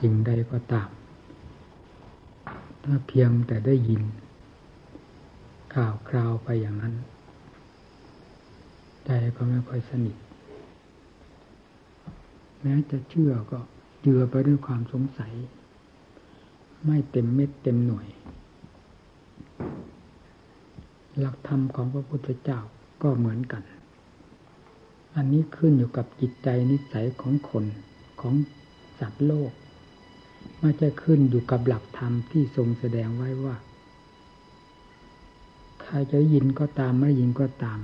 สิ่งใดก็ตาม ถ้าเพียงแต่ได้ยิน ข่าวคราวไปอย่างนั้น ใจก็ไม่ค่อยสนิท แม้จะเชื่อก็เจือไปด้วยความสงสัย ไม่เต็มเม็ดเต็มหน่วย หลักธรรมของพระพุทธเจ้าก็เหมือนกัน อันนี้ขึ้นอยู่กับจิตใจนิสัยของคนของสัตว์โลก ไม่ใช่ขึ้นอยู่กับหลักธรรมที่ทรงแสดงไว้ว่า ใครจะยินก็ตามไม่ยินก็ตาม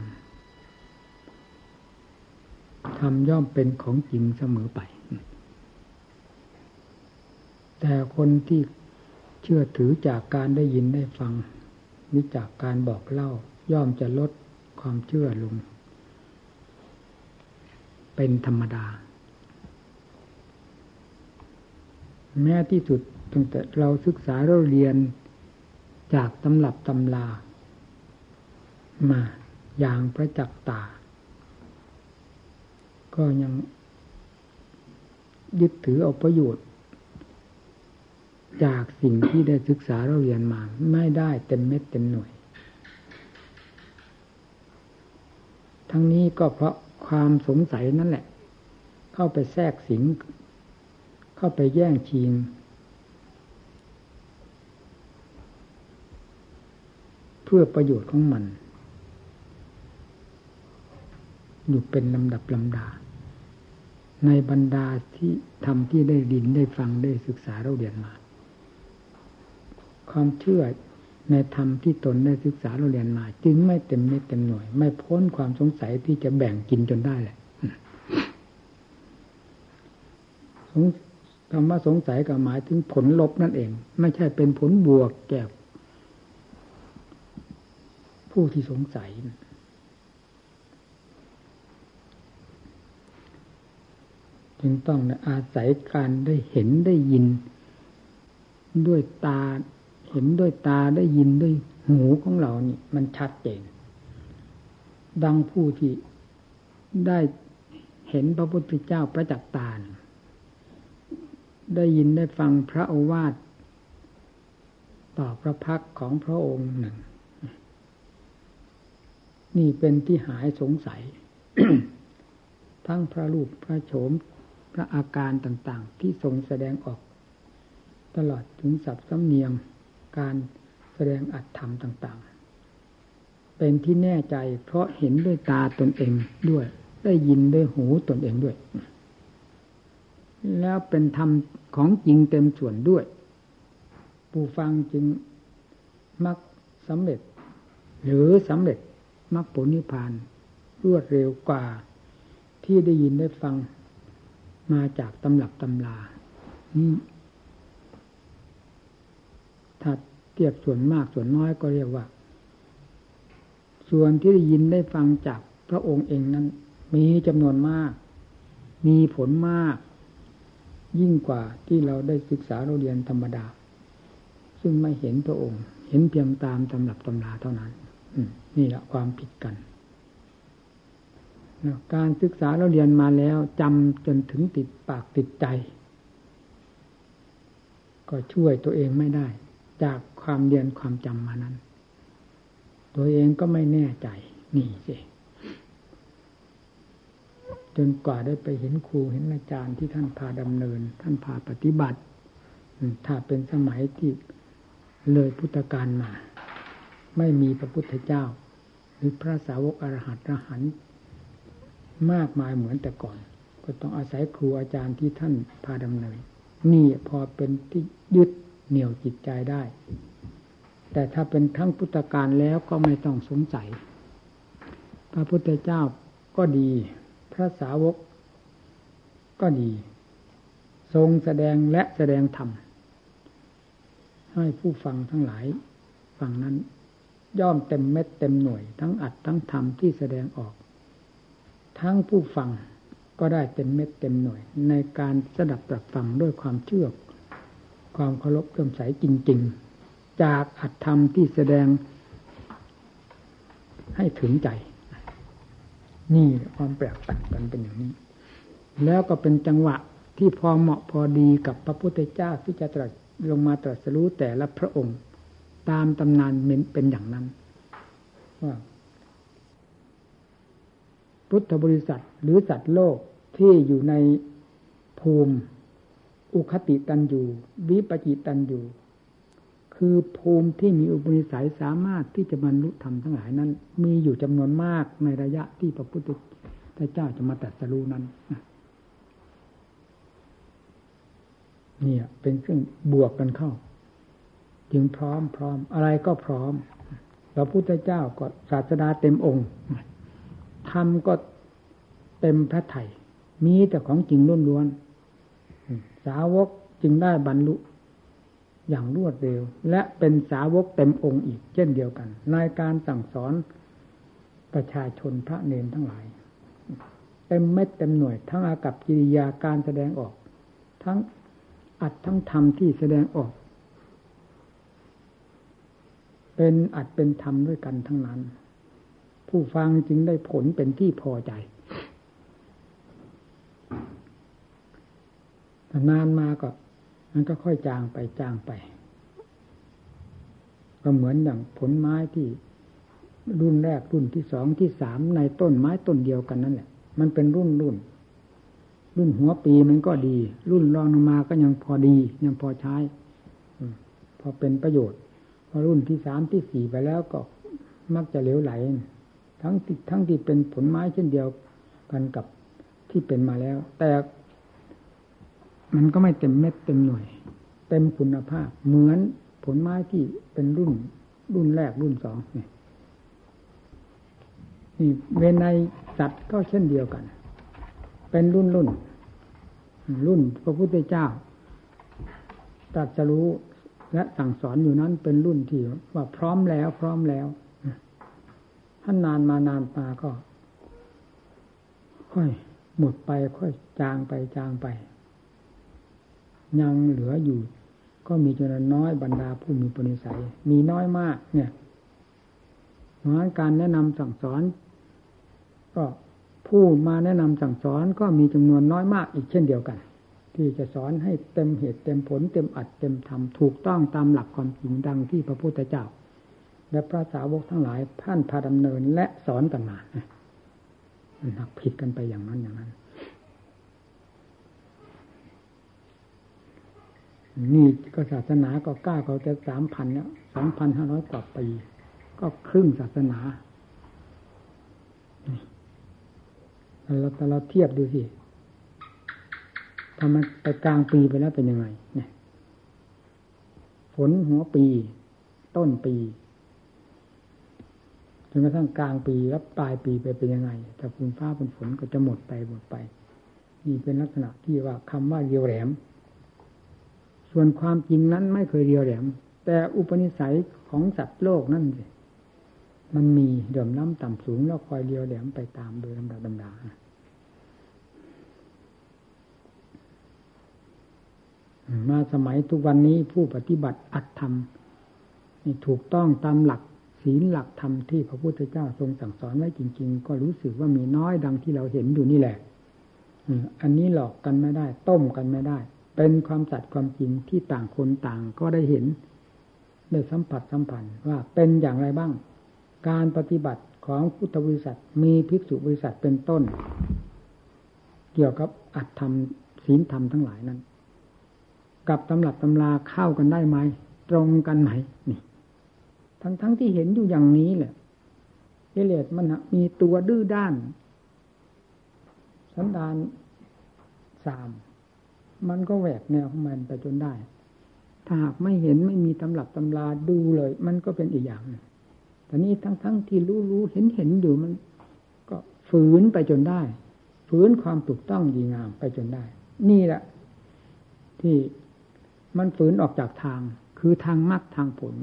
ธรรมย่อมเป็นของจริงเสมอไป แต่คนที่เชื่อถือจากการได้ยินได้ฟังนิจากการบอกเล่าย่อมจะลดความเชื่อลง เป็นธรรมดา แม้ที่สุดตั้งแต่เราศึกษาเราเรียนจากตำรับตำลา มาอย่างประจักษ์ตา ก็ยังยึดถือเอาประโยชน์ จากสิ่งที่ได้ศึกษาเราเรียนมา ไม่ได้เต็มเม็ดเต็มหน่วย ทั้งนี้ก็เพราะความสงสัยนั่นแหละ เข้าไปแทรกสิง เข้าไปแย่งชิง เพื่อประโยชน์ของมัน อยู่เป็นลำดับลำดา ในบรรดาที่ทำที่ได้ดินได้ฟังได้ศึกษาเราเรียนมา ความเชื่อในธรรมที่ตนได้ศึกษาเราเรียนมา จึงไม่เต็มเม็ดเต็มหน่วย ไม่พ้นความสงสัยที่จะแบ่งกินจนได้แหละ คำว่าสงสัยก็หมายถึงผลลบนั่นเอง ไม่ใช่เป็นผลบวกแก่ผู้ที่สงสัย จึงต้องอาศัยการได้เห็นได้ยิน ด้วยตาเห็นด้วยตาได้ยินด้วยหูของเรานี่ มันชัดเจน ดังผู้ที่ได้เห็นพระพุทธเจ้าประจักษ์ตา ได้ยินได้ฟังพระโอวาทต่อพระพักของพระองค์หนึ่ง นี่เป็นที่หายสงสัย ทั้งพระรูปพระโฉมพระอาการต่างๆ ที่ทรงแสดงออก ตลอดถึงสับสำเนียงการแสดงอัตธรรมต่าง ๆ เป็นที่แน่ใจเพราะเห็นด้วยตาตนเองด้วย ได้ยินด้วยหูตนเองด้วย แล้วเป็นธรรม ของจริงเต็มส่วนด้วย ผู้ฟังจึงมักสำเร็จ หรือสำเร็จมรรคผลนิพพานรวดเร็วกว่าที่ได้ยินได้ฟังมาจากตำรับตำลานี่ถ้าเทียบส่วนมากส่วนน้อยก็เรียกว่า ส่วนที่ได้ยินได้ฟังจากพระองค์เองนั้น มีจำนวนมาก มีผลมาก ยิ่งกว่าที่เราได้ศึกษาเราเรียนธรรมดา ซึ่งไม่เห็นพระองค์ เห็นเพียงตามตำรับตำราเท่านั้นนี่แหละความผิดกันการศึกษาเราเรียนมาแล้วจำจนถึงติดปากติดใจ ก็ช่วยตัวเองไม่ได้ จากความเรียนความจำมานั้น ตัวเองก็ไม่แน่ใจ นี่สิ จนกว่าได้ไปเห็นครูเห็นอาจารย์ที่ท่านพาดำเนิน ท่านพาปฏิบัติ ถ้าเป็นสมัยที่เลยพุทธกาลมา ไม่มีพระพุทธเจ้า หรือพระสาวกอรหัตอรหันมากมายเหมือนแต่ก่อน ก็ต้องอาศัยครูอาจารย์ที่ท่านพาดำเนิน นี่พอเป็นที่ยึดเหนี่ยวจิตใจได้ แต่ถ้าเป็นทั้งพุทธการแล้วก็ไม่ต้องสงสัย พระพุทธเจ้าก็ดี พระสาวกก็ดี ทรงแสดงและแสดงธรรม ให้ผู้ฟังทั้งหลายฟังนั้น ย่อมเต็มเม็ดเต็มหน่วย ทั้งอัดทั้งธรรมที่แสดงออก ทั้งผู้ฟังก็ได้เต็มเม็ดเต็มหน่วย ในการสดับตรับฟังด้วยความเชื่อความเคารพเลื่อมใสจริง ๆ จากอัดธรรมที่แสดงให้ถึงใจ นี่ความแปลกต่างกันเป็นอย่างนี้ แล้วก็เป็นจังหวะที่พอเหมาะพอดีกับพระพุทธเจ้าที่จะตรัสลงมาตรัสรู้แต่ละพระองค์ ตามตำนานเป็นอย่างนั้นว่าพุทธบริษัทหรือสัตว์โลกที่อยู่ในภูมิ อุคติตันอยู่ วิปจิตันอยู่ คือภูมิที่มีอุปนิสัยสามารถที่จะบรรลุธรรมทั้งหลายนั้น มีอยู่จำนวนมากในระยะที่พระพุทธเจ้าจะมาตรัสรู้นั้นเนี่ย เป็นเครื่องบวกกันเข้า จึงพร้อมพร้อม อะไรก็พร้อมพระพุทธเจ้าก็ศาสดาเต็มองค์ธรรมก็เต็มพระไถ่มีแต่ของจริงล้วนๆสาวกจึงได้บรรลุ อย่างรวดเร็ว และเป็นสาวกเต็มองค์อีกเช่นเดียวกัน ในการสั่งสอนประชาชนพระเนนทั้งหลาย เต็มเม็ดเต็มหน่วย ทั้งอากับกิริยาการแสดงออก ทั้งอัดทั้งธรรมที่แสดงออก เป็นอัดเป็นธรรมด้วยกันทั้งนั้น ผู้ฟังจึงได้ผลเป็นที่พอใจนานมาก็ มันก็ค่อยจางไปจางไป ก็เหมือนอย่างผลไม้ที่รุ่นแรกรุ่นที่สองที่สามในต้นไม้ต้นเดียวกันนั่นแหละ มันเป็นรุ่นรุ่น รุ่นหัวปีมันก็ดี รุ่นรองลงมาก็ยังพอดี ยังพอใช้พอเป็นประโยชน์ พอรุ่นที่สามที่สี่ไปแล้วก็มักจะเหลวไหล ทั้งทั้งที่เป็นผลไม้เช่นเดียวกันกับที่เป็นมาแล้ว แต่ มันก็ไม่เต็มเม็ดเต็มหน่วย เต็มคุณภาพ เหมือนผลไม้ที่เป็นรุ่น รุ่นแรกรุ่นสองนี่นี่เวในสัตว์ก็เช่นเดียวกัน เป็นรุ่นรุ่น รุ่นพระพุทธเจ้าตรัสรู้และสั่งสอนอยู่นั้นเป็นรุ่นที่ว่าพร้อมแล้ว พร้อมแล้วท่านนานมานานมาก็ ค่อย หมดไปค่อยจางไปจางไป ยังเหลืออยู่ ก็มีจำนวนน้อยบรรดาผู้มีปณิสัย มีน้อยมาก เนี่ยเพราะการแนะนำสั่งสอน ก็ผู้มาแนะนำสั่งสอนก็มีจำนวนน้อยมากอีกเช่นเดียวกัน ที่จะสอนให้เต็มเหตุเต็มผล เต็มอัดเต็มธรรมถูกต้องตามหลักความจริงดังที่พระพุทธเจ้า และพระสาวกทั้งหลายท่านพาดำเนินและสอนกันมามันหักผิดกันไปอย่างนั้นอย่างนั้น นี่ก็ศาสนาก็กล้าเขาจะสามพันแล้วสองพันห้าร้อยกว่าปี ก็ครึ่งศาสนาเราแต่เราเทียบดูสิทำมันไปกลางปีไปแล้วเป็นยังไง เนี่ย ฝนหัวปี ต้นปีจนกระทั่งกลางปีแล้วปลายปีไปเป็นยังไง แต่ฝนฟ้าฝนฝนก็จะหมดไปหมดไป นี่เป็นลักษณะที่ว่าคำว่าเรียวแหลม ส่วนความจริงนั้นไม่เคยเรียวแหลม แต่อุปนิสัยของสัตว์โลกนั่นสิมันมีเดิมน้ำต่ำสูงแล้วคอยเรียวแหลมไปตามโดยลำดับลำดามาสมัยทุกวันนี้ผู้ปฏิบัติอัตธรรมถูกต้องตามหลักศีลหลักธรรมที่พระพุทธเจ้าทรงสั่งสอนไว้จริง ๆ ก็รู้สึกว่ามีน้อยดังที่เราเห็นอยู่นี่แหละอันนี้หลอกกันไม่ได้ ต้มกันไม่ได้ เป็นความสัตย์ความจริงที่ต่างคนต่างก็ได้เห็นได้สัมผัสสัมพันธ์ว่าเป็นอย่างไรบ้าง การปฏิบัติของพุทธบริษัทมีภิกษุบริษัทเป็นต้น เกี่ยวกับอัตธรรมศีลธรรมทั้งหลายนั้น กับตำรับตำราเข้ากันได้ไหม ตรงกันไหมนี่ ทั้งทั้งที่เห็นอยู่อย่างนี้แหละเอเลดมันมีตัวดื้อด้าน สันดานสาม มันก็แหวกแนวของมันไปจนได้ ถ้าหากไม่เห็นไม่มีตำรับตำราดูเลย มันก็เป็นอีกอย่างแต่นี้ทั้งๆทที่รู้รู้เห็นเห็นอยู่มัน ก็ฝืนไปจนได้ ฝืนความถูกต้องดีงามไปจนได้ นี่แหละ ที่มันฝืนออกจากทาง คือทางมรรคทางผล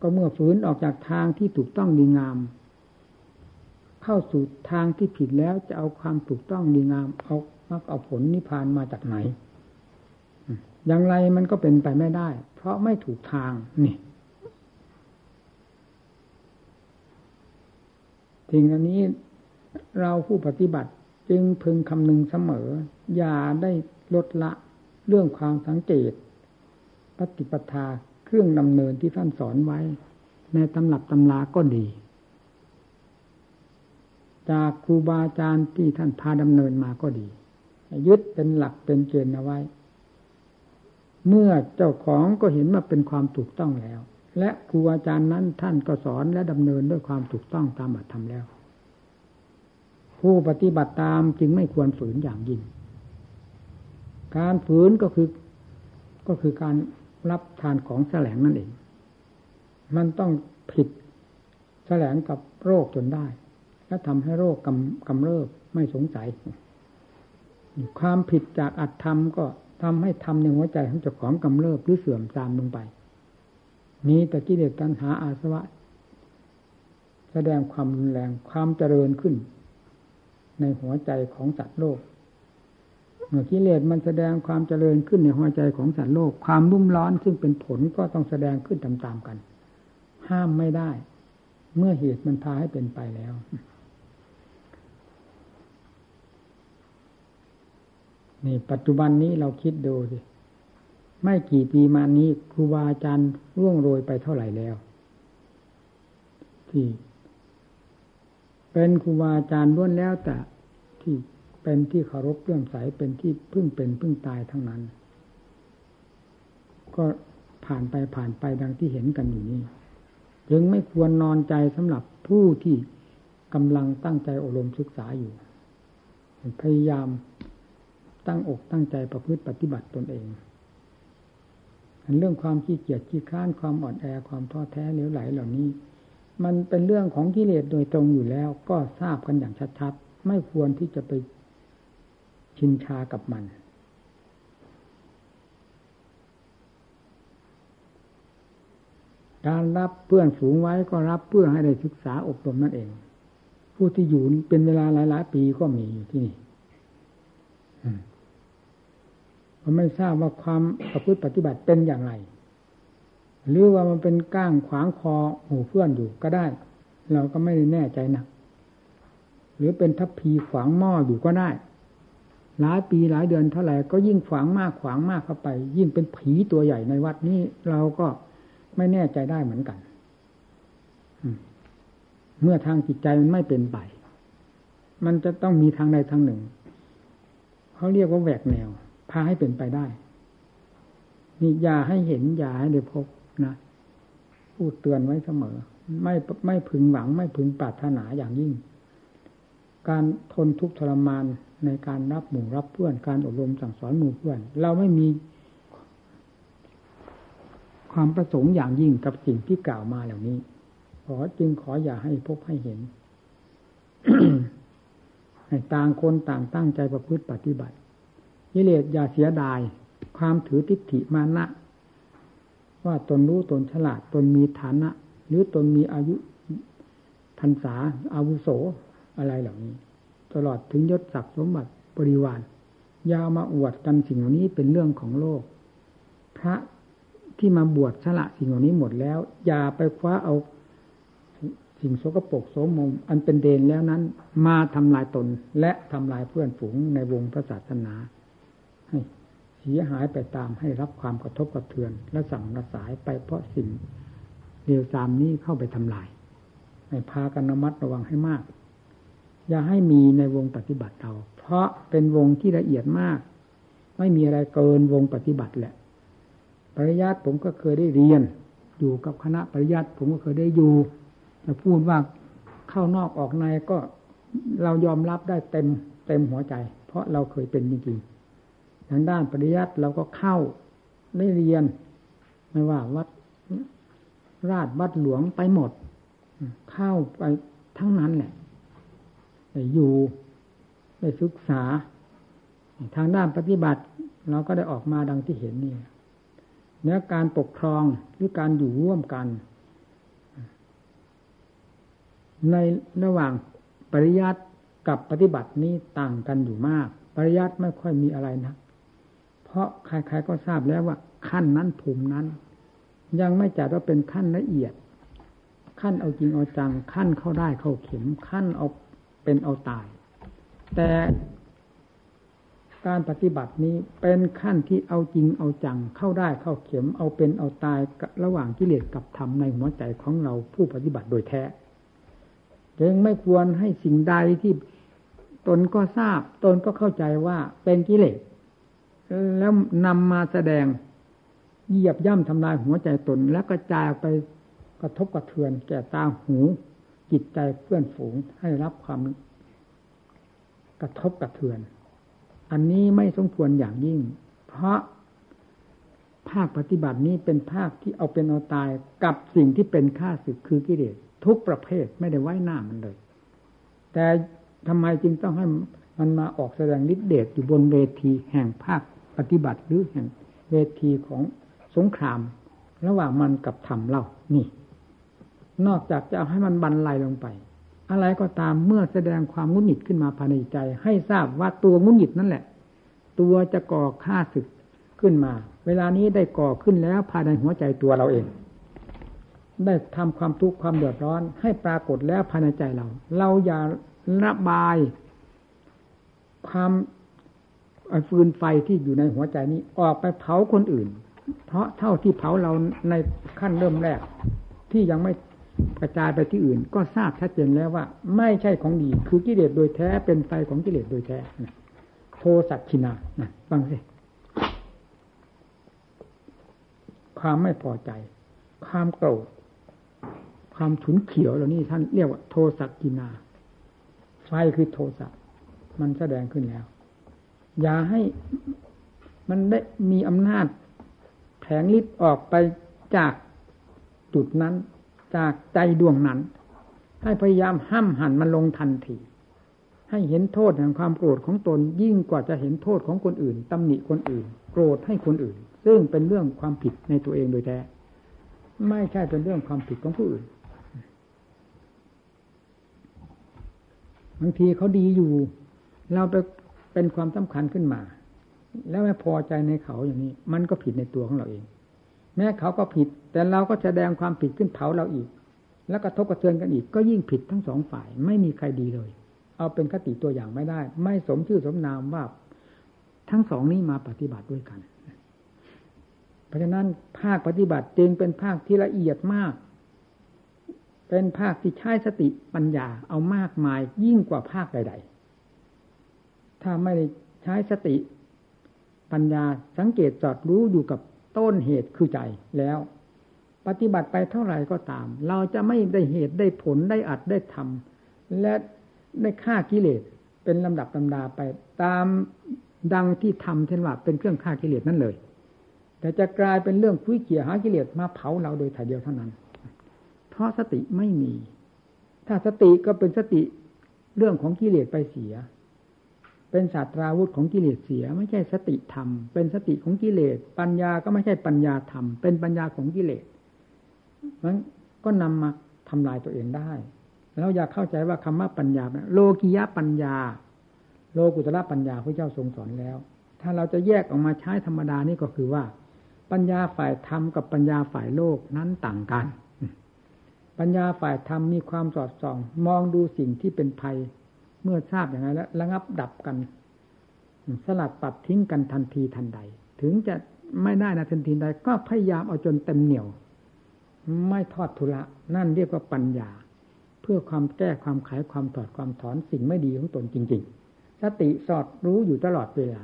ก็เมื่อฝืนออกจากทางที่ถูกต้องดีงาม เข้าสู่ทางที่ผิดแล้วจะเอาความถูกต้องดีงามเอา มรรคเอาผลนิพพานมาจากไหน อย่างไรมันก็เป็นไปไม่ได้ เพราะไม่ถูกทางนี่ทิ้งอันนี้เราผู้ปฏิบัติจึงพึงคำนึงเสมอ อย่าได้ลดละเรื่องความสังเกต ปฏิปทาเครื่องดำเนินที่ท่านสอนไว้ ในตำหลับตำราก็ดี จากครูบาอาจารย์ที่ท่านพาดำเนินมาก็ดี ยึดเป็นหลักเป็นเกณฑ์เอาไว้ เมื่อเจ้าของก็เห็นว่าเป็นความถูกต้องแล้ว และครูอาจารย์นั้นท่านก็สอนและดำเนินด้วยความถูกต้องตามอัตธรรมแล้ว ผู้ปฏิบัติตามจึงไม่ควรฝืนอย่างยิ่งการฝืนก็คือก็คือการรับทานของแสลงนั่นเอง มันต้องผิดแสลงกับโรคจนได้ และทำให้โรคกำกำเริบไม่สงสัย ความผิดจากอัตธรรมก็ทำให้ทำในหัวใจของเจ้าของกำเริบหรือเสื่อมตามลงไป มีแต่กิเลสตัณหาอาสวะ แสดงความรุนแรงความเจริญขึ้น ในหัวใจของสัตว์โลก เมื่อกิเลสมันแสดงความเจริญขึ้นในหัวใจของสัตว์โลก ความรุ่มร้อนซึ่งเป็นผลก็ต้องแสดงขึ้นตามๆกัน ห้ามไม่ได้ เมื่อเหตุมันพาให้เป็นไปแล้ว นี่ปัจจุบันนี้เราคิดดูสิไม่กี่ปีมานี้ครูบาอาจารย์ร่วงโรยไปเท่าไหร่แล้ว ที่ เป็นครูบาอาจารย์ล้วนแล้วแต่ที่เป็นที่เคารพเลื่อมใสเป็นที่พึ่งเป็นพึ่งตายทั้งนั้น ก็ผ่านไปผ่านไปดังที่เห็นกันอยู่นี้จึงไม่ควรนอนใจสำหรับผู้ที่กำลังตั้งใจอบรมศึกษาอยู่ พยายาม ตั้งอกตั้งใจประพฤติปฏิบัติตนเองเรื่องความขี้เกียจขี้ค้านความอ่อนแอความท้อแท้เหลวไหลเหล่านี้ มันเป็นเรื่องของกิเลสโดยตรงอยู่แล้ว ก็ทราบกันอย่างชัดๆไม่ควรที่จะไปชินชากับมัน การรับเพื่อนสูงไว้ก็รับเพื่อให้ได้ศึกษาอบรมนั่นเอง ผู้ที่อยู่เป็นเวลาหลาย ๆ ปีก็มีอยู่ที่นี่ เราไม่ทราบว่าความประพฤติปฏิบัติเป็นอย่างไร หรือว่ามันเป็นก้างขวางคอหูเพื่อนอยู่ก็ได้ เราก็ไม่ได้แน่ใจนะหรือเป็นทัพพีขวางหม้ออยู่ก็ได้หลายปีหลายเดือนเท่าไหร่ก็ยิ่งขวางมากขวางมากเข้าไป ยิ่งเป็นผีตัวใหญ่ในวัดนี้ เราก็ไม่แน่ใจได้เหมือนกันเมื่อทางจิตใจมันไม่เป็นไป มันจะต้องมีทางใดทางหนึ่ง เขาเรียกว่าแหวกแนว พาให้เป็นไปได้ นี่อย่าให้เห็นอย่าให้ได้พบนะพูดเตือนไว้เสมอ ไม่ไม่พึงหวัง ไม่พึงปรารถนาอย่างยิ่ง การทนทุกข์ทรมานในการรับหมู่รับเพื่อนการอบรมสั่งสอนหมู่เพื่อน เราไม่มีความประสงค์อย่างยิ่งกับสิ่งที่กล่าวมาเหล่านี้ขอจึงขออย่าให้พบให้เห็นให้ต่างคนต่างตั้งใจประพฤติปฏิบัติ ยิเลสอย่าเสียดาย ความถือทิฏฐิมานะ ว่าตนรู้ตนฉลาดตนมีฐานะ หรือตนมีอายุพรรษาอาวุโสอะไรเหล่านี้ ตลอดถึงยศศักดิ์สมบัติบริวารยาวมาอวดกันสิ่งเหล่านี้เป็นเรื่องของโลก พระที่มาบวชสละสิ่งเหล่านี้หมดแล้ว อย่าไปคว้าเอาสิ่งโสกโปกโสมม อันเป็นเดนแล้วนั้น มาทำลายตนและทำลายเพื่อนฝูงในวงพระศาสนา ให้เสียหายไปตามให้รับความกระทบกระเทือน และสั่งระสายไปเพราะสิ่งเดียวตามนี้เข้าไปทำลาย ให้พากันระมัดระวังให้มาก อย่าให้มีในวงปฏิบัติเรา เพราะเป็นวงที่ละเอียดมาก ไม่มีอะไรเกินวงปฏิบัติแหละ ปริยัติผมก็เคยได้เรียน อยู่กับคณะปริยัติผมก็เคยได้อยู่จะพูดว่าเข้านอกออกในก็เรายอมรับได้เต็มเต็มหัวใจ เพราะเราเคยเป็นจริงๆ ทางด้านปริยัติเราก็เข้าได้เรียน ไม่ว่าวัดราชวัดหลวงไปหมด เข้าไปทั้งนั้นแหละอยู่ได้ศึกษา ทางด้านปฏิบัติ เราก็ได้ออกมาดังที่เห็นนี่เนื้อการปกครองหรือการอยู่ร่วมกัน ในระหว่างปริยัติกับปฏิบัตินี้ต่างกันอยู่มาก ปริยัติไม่ค่อยมีอะไรนะ ราะใครๆก็ทราบแล้วว่า ขั้นนั้นภูมินั้น ยังไม่จัดว่าเป็นขั้นละเอียด ขั้นเอาจริงเอาจัง ขั้นเข้าได้เข้าเข็ม ขั้นเอาเป็นเอาตาย แต่การปฏิบัตินี้เป็นขั้นที่เอาจริงเอาจัง เข้าได้เข้าเข็ม เอาเป็นเอาตายระหว่างกิเลสกับธรรมในหัวใจของเราผู้ปฏิบัติโดยแท้จึงไม่ควรให้สิ่งใดที่ตนก็ทราบ ตนก็เข้าใจว่าเป็นกิเลส แล้วนำมาแสดงเหยียบย่ำทำลายหัวใจตน แล้วกระจายไปกระทบกระเทือน แก่ตาหูจิตใจเพื่อนฝูงให้รับความกระทบกระเทือน อันนี้ไม่สมควรอย่างยิ่ง เพราะภาคปฏิบัตินี้เป็นภาคที่เอาเป็นเอาตายกับสิ่งที่เป็นข้าศึกคือกิเลสทุกประเภทไม่ได้ไว้หน้ามันเลย แต่ทำไมจึงต้องให้มันมาออกแสดงฤทธิเดชอยู่บนเวทีแห่งภาค ปฏิบัติหรือแห่งเวทีของสงคราม ระหว่างมันกับธรรมเล่านี่ นอกจากจะเอาให้มันบรรลัยลงไป อะไรก็ตามเมื่อแสดงความงุนหงิดขึ้นมาภายในใจ ให้ทราบว่าตัวงุนหงิดนั่นแหละ ตัวจะก่อฆ่าศึกขึ้นมา เวลานี้ได้ก่อขึ้นแล้วภายในหัวใจตัวเราเอง ได้ทำความทุกข์ความเดือดร้อน ให้ปรากฏแล้วภายในใจเรา เราอย่าระบาย ความ ฟืนไฟที่อยู่ในหัวใจนี้ ออกไปเผาคนอื่น เพราะเท่าที่เผาเราในขั้นเริ่มแรก ที่ยังไม่กระจายไปที่อื่น ก็ทราบชัดเจนแล้วว่า ไม่ใช่ของดี คือกิเลสโดยแท้เป็นไฟของกิเลสโดยแท้โทสัตชินานะฟังสิความไม่พอใจ ความโกรธความฉุนเขียวเหล่านี้ท่านเรียกว่า โทสัตชินา ไฟคือโทสะมันแสดงขึ้นแล้ว อย่าให้มันได้มีอำนาจแผงฤทธิ์ออกไปจากจุดนั้น จากใจดวงนั้น ให้พยายามห้ามหันมันลงทันทีให้เห็นโทษแห่งความโกรธของตนยิ่งกว่าจะเห็นโทษของคนอื่นตำหนิคนอื่น โกรธให้คนอื่น ซึ่งเป็นเรื่องความผิดในตัวเองโดยแท้ไม่ใช่เป็นเรื่องความผิดของผู้อื่นบางทีเขาดีอยู่ เราไป เป็นความสำคัญขึ้นมา แล้วไม่พอใจในเขาอย่างนี้ มันก็ผิดในตัวของเราเอง แม้เขาก็ผิด แต่เราก็แสดงความผิดขึ้นเผาเราอีก แล้วกระทบกระเทือนกันอีก ก็ยิ่งผิดทั้งสองฝ่าย ไม่มีใครดีเลย เอาเป็นคติตัวอย่างไม่ได้ ไม่สมชื่อสมนามว่าทั้งสองนี้มาปฏิบัติด้วยกัน เพราะฉะนั้นภาคปฏิบัติจึงเป็นภาคที่ละเอียดมาก เป็นภาคที่ใช้สติปัญญาเอามากมายยิ่งกว่าภาคใด ๆ ถ้าไม่ได้ใช้สติ ปัญญาสังเกตจอดรู้อยู่กับต้นเหตุคือใจแล้ว ปฏิบัติไปเท่าไหร่ก็ตาม เราจะไม่ได้เหตุได้ผลได้อัดได้ทำและได้ฆ่ากิเลสเป็นลำดับลำดาไปตามดังที่ทำเช่นว่าเป็นเครื่องฆ่ากิเลสนั่นเลย แต่จะกลายเป็นเรื่องคุยเกี่ยหากิเลสมาเผาเราโดยถ่ายเดียวเท่านั้น เพราะสติไม่มี ถ้าสติก็เป็นสติเรื่องของกิเลสไปเสีย เป็นศาสตราวุธของกิเลสเสีย ไม่ใช่สติธรรม เป็นสติของกิเลส ปัญญาก็ไม่ใช่ปัญญาธรรม เป็นปัญญาของกิเลสมันก็นำมาทำลายตัวเองได้เราอยากเข้าใจว่าคำว่าปัญญา โลกิยะปัญญา โลกุตระปัญญาพระเจ้าทรงสอนแล้ว ถ้าเราจะแยกออกมาใช้ธรรมดานี่ก็คือว่า ปัญญาฝ่ายธรรมกับปัญญาฝ่ายโลกนั้นต่างกัน ปัญญาฝ่ายธรรมมีความสอดส่อง มองดูสิ่งที่เป็นภัย เมื่อทราบอย่างไรแล้วระงับดับกัน สลัดปัดทิ้งกันทันทีทันใด ถึงจะไม่ได้นะทันทีใดก็พยายามเอาจนเต็มเหนียว ไม่ทอดทุระนั่นเรียกว่าปัญญา เพื่อความแก้ความไขความถอดความถอนสิ่งไม่ดีของตนจริง ๆ สติสอดรู้อยู่ตลอดเวลา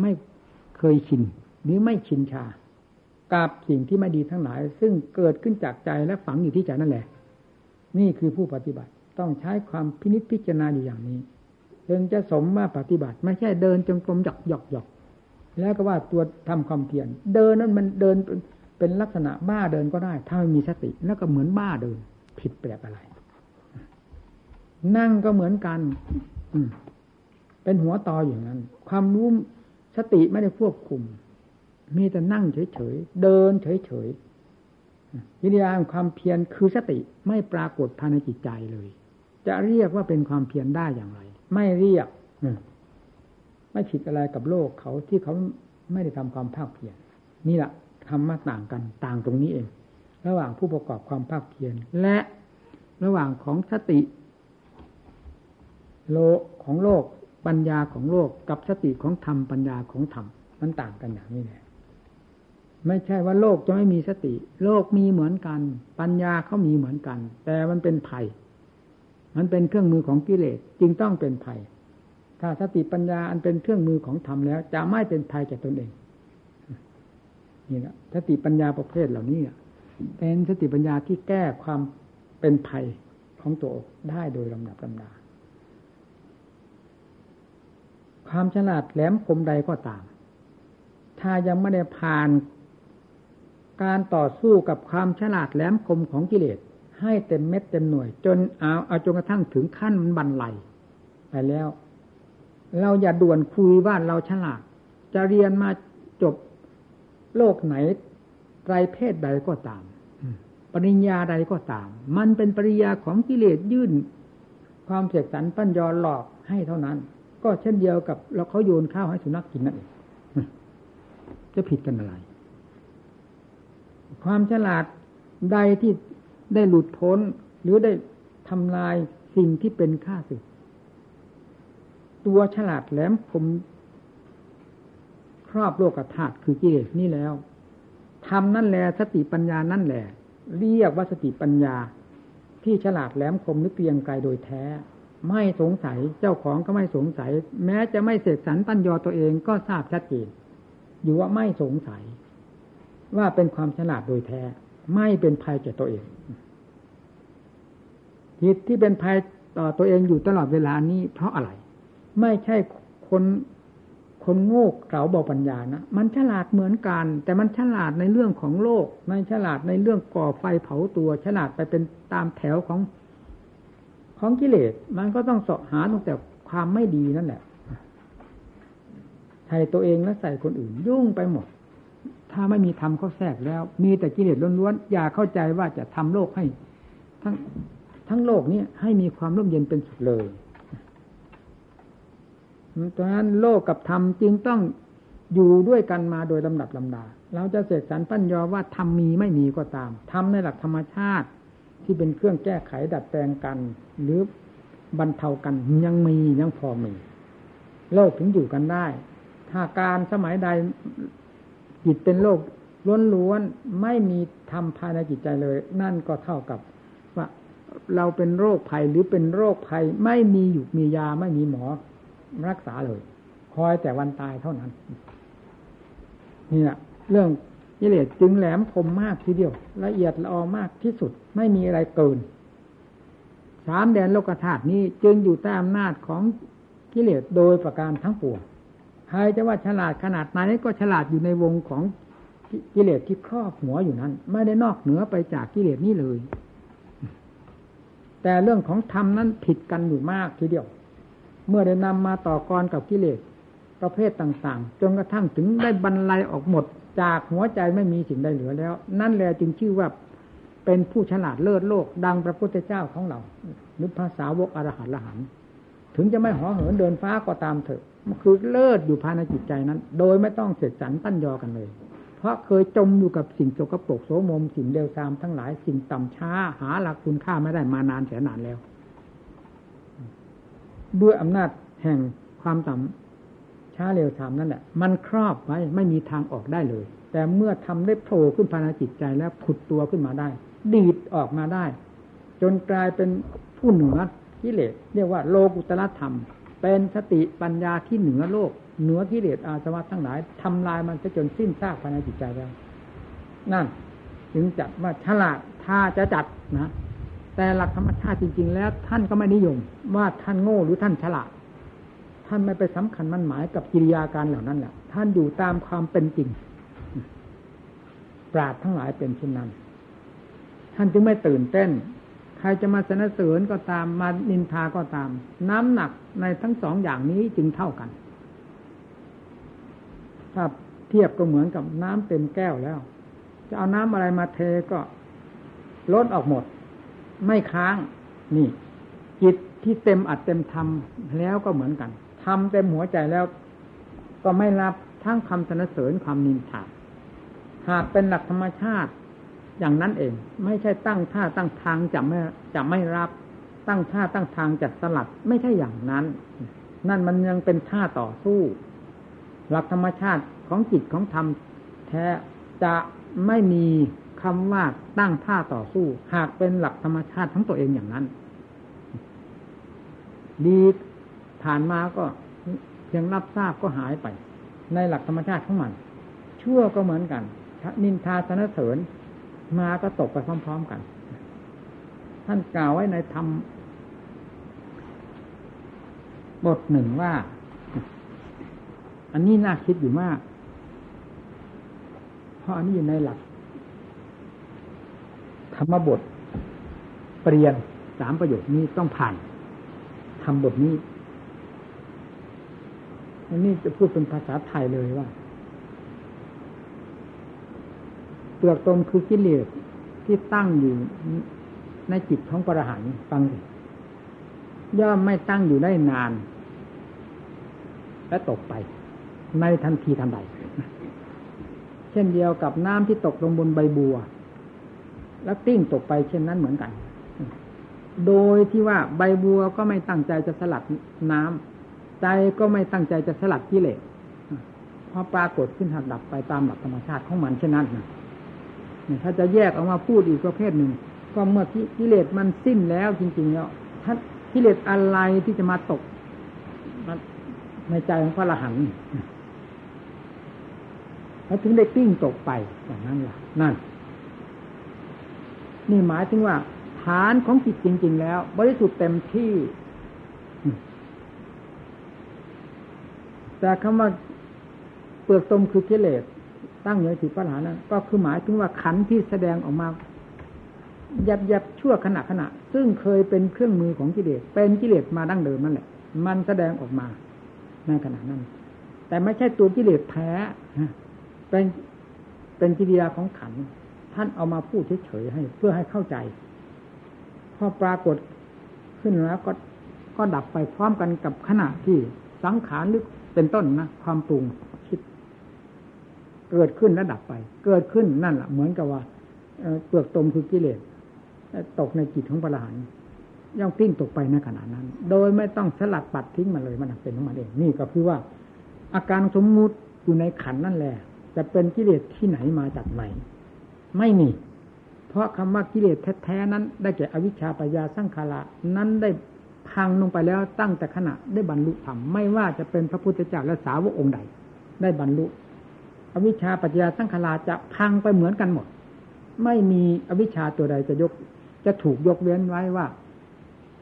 ไม่เคยชินหรือไม่ชินชากับสิ่งที่ไม่ดีทั้งหลาย ซึ่งเกิดขึ้นจากใจและฝังอยู่ที่ใจนั่นแหละ นี่คือผู้ปฏิบัติ ต้องใช้ความพินิจพิจารณาอยู่อย่างนี้จึงจะสมว่าปฏิบัติ ไม่ใช่เดินจงกรมหยอกหยอกหยอกแล้วก็ว่าตัวทำความเพียรเดินนั้นมันเดินเป็นลักษณะบ้าเดินก็ได้ ถ้าไม่มีสติ แล้วก็เหมือนบ้าเดิน ผิดแปลกอะไร นั่งก็เหมือนกัน อืเป็นหัวตออย่างนั้น ความรู้สติไม่ได้ควบคุม มีแต่นั่งเฉยๆเดินเฉยๆวิญญาณความเพียรคือสติไม่ปรากฏภายในจิตใจเลย จะเรียกว่าเป็นความเพียรได้อย่างไร ไม่เรียกไม่ผิดอะไรกับโลกเขาที่เขาไม่ได้ทำความภาคเพียรนี่แหละธรรมะต่างกันต่างตรงนี้เอง ระหว่างผู้ประกอบความภาคเพียรและระหว่างของสติ โลของโลกปัญญาของโลกกับสติของธรรมปัญญาของธรรมมันต่างกันอย่างนี้แหละไม่ใช่ว่าโลกจะไม่มีสติ โลกมีเหมือนกัน ปัญญาเขามีเหมือนกัน แต่มันเป็นภัย มันเป็นเครื่องมือของกิเลสจึงต้องเป็นภัย ถ้าสติปัญญาอันเป็นเครื่องมือของธรรมแล้ว จะไม่เป็นภัยแก่ตนเองนี่แหละสติปัญญาประเภทเหล่านี้เป็นสติปัญญาที่แก้ความเป็นภัยของตัวได้โดยลำดับลำดา ความฉลาดแหลมคมใดก็ตาม ถ้ายังไม่ได้ผ่านการต่อสู้กับความฉลาดแหลมคมของกิเลส ให้เต็มเม็ดเต็มหน่วย จนเอาเอาจนกระทั่งถึงขั้นมันบันไลไปแล้ว เราอย่าด่วนคุยว่าเราฉลาด จะเรียนมาจบโลกไหนไรเพศใดก็ตาม ปริญญาใดก็ตาม มันเป็นปริญญาของกิเลสยื่น ความเสกสรรปัญญาหลอกให้เท่านั้น ก็เช่นเดียวกับเราเขาโยนข้าวให้สุนัขกินนั่นเองจะผิดกันอะไร ความฉลาดใดที่ ได้หลุดพ้น หรือได้ทำลายสิ่งที่เป็นข้าศึก ตัวฉลาดแหลมคมครอบโลกธาตุคือกิเลสนี่แล้วทำนั่นแหละสติปัญญานั่นแหละ เรียกว่าสติปัญญา ที่ฉลาดแหลมคมนึกเพียงไกลโดยแท้ ไม่สงสัยเจ้าของก็ไม่สงสัย แม้จะไม่เสกสรรปัญญาตัวเองก็ทราบชัดเจนอยู่ว่าไม่สงสัย ว่าเป็นความฉลาดโดยแท้ ไม่เป็นภัยแก่ตัวเอง จิตที่เป็นภัยต่อตัวเองอยู่ตลอดเวลานี้ เพราะอะไร ไม่ใช่คนคนโง่เก่าเบาปัญญานะมันฉลาดเหมือนกัน แต่มันฉลาดในเรื่องของโลกไม่ฉลาดในเรื่องก่อไฟเผาตัว ฉลาดไปเป็นตามแถวของของกิเลส มันก็ต้องสาะหาตั้งแต่ความไม่ดีนั่นแหละใส่ตัวเองและใส่คนอื่น ยุ่งไปหมด ถ้าไม่มีธรรมเขาแทรกแล้ว มีแต่กิเลสล้วนๆอย่าเข้าใจว่าจะทำโลกให้ ทั้ง ทั้งโลกนี้ให้มีความร่มเย็นเป็นสุดเลยดังนั้นโลกกับธรรมจึงต้องอยู่ด้วยกันมาโดยลำดับลำดา เราจะเสกสรรปั้นยอว่าธรรมมีไม่มีก็ตามธรรมในหลักธรรมชาติที่เป็นเครื่องแก้ไขดัดแปลงกัน หรือบรรเทากันยังมียังพอมี โลกถึงอยู่กันได้ ถ้าการสมัยใดจิตเป็นโลกล้วนๆไม่มีธรรมภายในจิตใจเลย นั่นก็เท่ากับ เราเป็นโรคภัยหรือเป็นโรคภัยไม่มีอยู่มียาไม่มีหมอรักษาเลย คอยแต่วันตายเท่านั้นนี่แหละเรื่องกิเลสจึงแหลมคมมากทีเดียว ละเอียดละออมากที่สุดไม่มีอะไรเกิน สามแดนโลกธาตุนี้จึงอยู่ใต้อำนาจของกิเลสโดยประการทั้งปวงใครจะว่าฉลาดขนาดไหนก็ฉลาดอยู่ในวงของกิเลสที่ครอบหัวอยู่นั้น ไม่ได้นอกเหนือไปจากกิเลสนี้เลย แต่เรื่องของธรรมนั้นผิดกันอยู่มากทีเดียว เมื่อได้นำมาต่อกรกับกิเลสประเภทต่างๆ จนกระทั่งถึงได้บรรลัยออกหมด จากหัวใจไม่มีสิ่งใดเหลือแล้ว นั่นแหละจึงชื่อว่าเป็นผู้ฉลาดเลิศโลก ดังพระพุทธเจ้าของเราหรือภาษาวกอรหันละหันถึงจะไม่ห่อเหินเดินฟ้าก็ตามเถอะมันคือเลิศอยู่ภายในจิตใจนั้น โดยไม่ต้องเสร็จสรรปั้นยอกันเลย ราะเคยจมอยู่กับสิ่งโจกโปกโสมมสิ่งเดวซามทั้งหลายสิ่งต่ำช้า หาหลักคุณค่าไม่ได้มานานแสนนานแล้ว ด้วยอำนาจแห่งความต่ำช้าเร็วซามนั่นแหละมันครอบไว้ไม่มีทางออกได้เลย แต่เมื่อทำได้โผล่ขึ้นภายในจิตใจแล้วผุดตัวขึ้นมาได้ ดีดออกมาได้ จนกลายเป็นผู้เหนือกิเลสเรียกว่าโลกุตละธรรม เป็นสติปัญญาที่เหนือโลก เหนือกิเลสอาสวะทั้งหลายทำลายมันจนสิ้นซากภายในจิตใจแล้วนั่น ถึงจัดว่าฉลาดถ้าจะจัดนะแต่หลักธรรมชาติจริง ๆ แล้ว ท่านก็ไม่นิยม ว่าท่านโง่หรือท่านฉลาด ท่านไม่ไปสำคัญมันหมายกับกิริยาการเหล่านั้นแหละท่านอยู่ตามความเป็นจริง ปราดทั้งหลายเป็นเช่นนั้น ท่านจึงไม่ตื่นเต้น ใครจะมาสนเสริญก็ตามมานินทาก็ตาม น้ำหนักในทั้งสองอย่างนี้จึงเท่ากัน ถ้าเทียบก็เหมือนกับน้ำเต็มแก้วแล้ว จะเอาน้ำอะไรมาเทก็ลดออกหมด ไม่ค้างนี่ จิตที่เต็มอัดเต็มทำแล้วก็เหมือนกันทำเต็มหัวใจแล้ว ก็ไม่รับทั้งคำสนเสริญความนินทาหากเป็นหลักธรรมชาติอย่างนั้นเอง ไม่ใช่ตั้งท่าตั้งทางจะไม่จะไม่รับตั้งท่าตั้งทางจะสลัดไม่ใช่อย่างนั้น นั่นมันยังเป็นท่าต่อสู้ หลักธรรมชาติของจิตของธรรมแท้จะไม่มีคำว่าตั้งท่าต่อสู้ หากเป็นหลักธรรมชาติทั้งตัวเองอย่างนั้น ดีผ่านมาก็เพียงรับทราบก็หายไป ในหลักธรรมชาติของมัน ชั่วก็เหมือนกัน นินทาสนเสริญมาก็ตกไปพร้อม ๆกัน ท่านกล่าวไว้ในธรรมบทหนึ่งว่า อันนี้น่าคิดอยู่มาก เพราะอันนี้อยู่ในหลัก ธรรมบทเปลี่ยนสามประโยคนี้ต้องผ่านทำบทนี้อันนี้จะพูดเป็นภาษาไทยเลยว่าเปลือกตมคือกิเลสที่ตั้งอยู่ในจิตของปรหันฟังสิย่อมไม่ตั้งอยู่ได้นาน และตกไป ในทันทีทันใด เช่นเดียวกับน้ำที่ตกลงบนใบบัว แล้วติ้งตกไปเช่นนั้นเหมือนกัน โดยที่ว่าใบบัวก็ไม่ตั้งใจจะสลัดน้ำใจก็ไม่ตั้งใจจะสลัดกิเลสพอปรากฏขึ้นหักดับไปตามหลักธรรมชาติของมันเช่นนั้นนะถ้าจะแยกออกมาพูดอีกประเภทหนึ่ง ก็เมื่อกิเลสมันสิ้นแล้วจริงๆแล้วถ้ากิเลสอะไรที่จะมาตกในใจของพระอรหันต์ แล้วถึงได้ติ้งตกไปอย่างนั้นล่ะ นั่น นี่หมายถึงว่าฐานของจิตจริง ๆ แล้ว บริสุทธิ์เต็มที่ แต่คำว่าเปลือกตมคือกิเลสตั้งอยู่ในจิตพระอรหันต์นั้น ก็คือหมายถึงว่าขันที่แสดงออกมายับยับชั่วขณะขณะ ซึ่งเคยเป็นเครื่องมือของกิเลสเป็นกิเลสมาดั้งเดิมนั่นแหละ มันแสดงออกมาในขณะนั้น แต่ไม่ใช่ตัวกิเลสแท้ เป็นเป็นกิริยาของขันท่านเอามาพูดเฉยๆให้ เพื่อให้เข้าใจ พอปรากฏขึ้นแล้วก็ก็ดับไปพร้อมกันกับขณะที่สังขารลึกเป็นต้นนะความปรุงคิด เกิดขึ้นแล้วดับไป เกิดขึ้นนั่นแหละเหมือนกับว่าเปลือกตมคือกิเลสตกในจิตของพระรหันย่อมทิ้งตกไปในขณะนั้น โดยไม่ต้องสลัดปัดทิ้งมาเลยมันเป็นของมันเองนี่ก็คือว่า อาการสมมุติอยู่ในขันนั่นแหละ จะเป็นกิเลสที่ไหนมาจากไหน ไม่มี เพราะคำว่ากิเลสแท้ๆนั้น ได้แก่อวิชชาปัญญาสังขาระนั้นได้พังลงไปแล้วตั้งแต่ขณะได้บรรลุธรรมไม่ว่าจะเป็นพระพุทธเจ้าและสาวกองค์ใด ได้บรรลุ อวิชชาปัญญาสังขาราจะพังไปเหมือนกันหมด ไม่มีอวิชชาตัวใดจะยก จะถูกยกเว้นไว้ว่า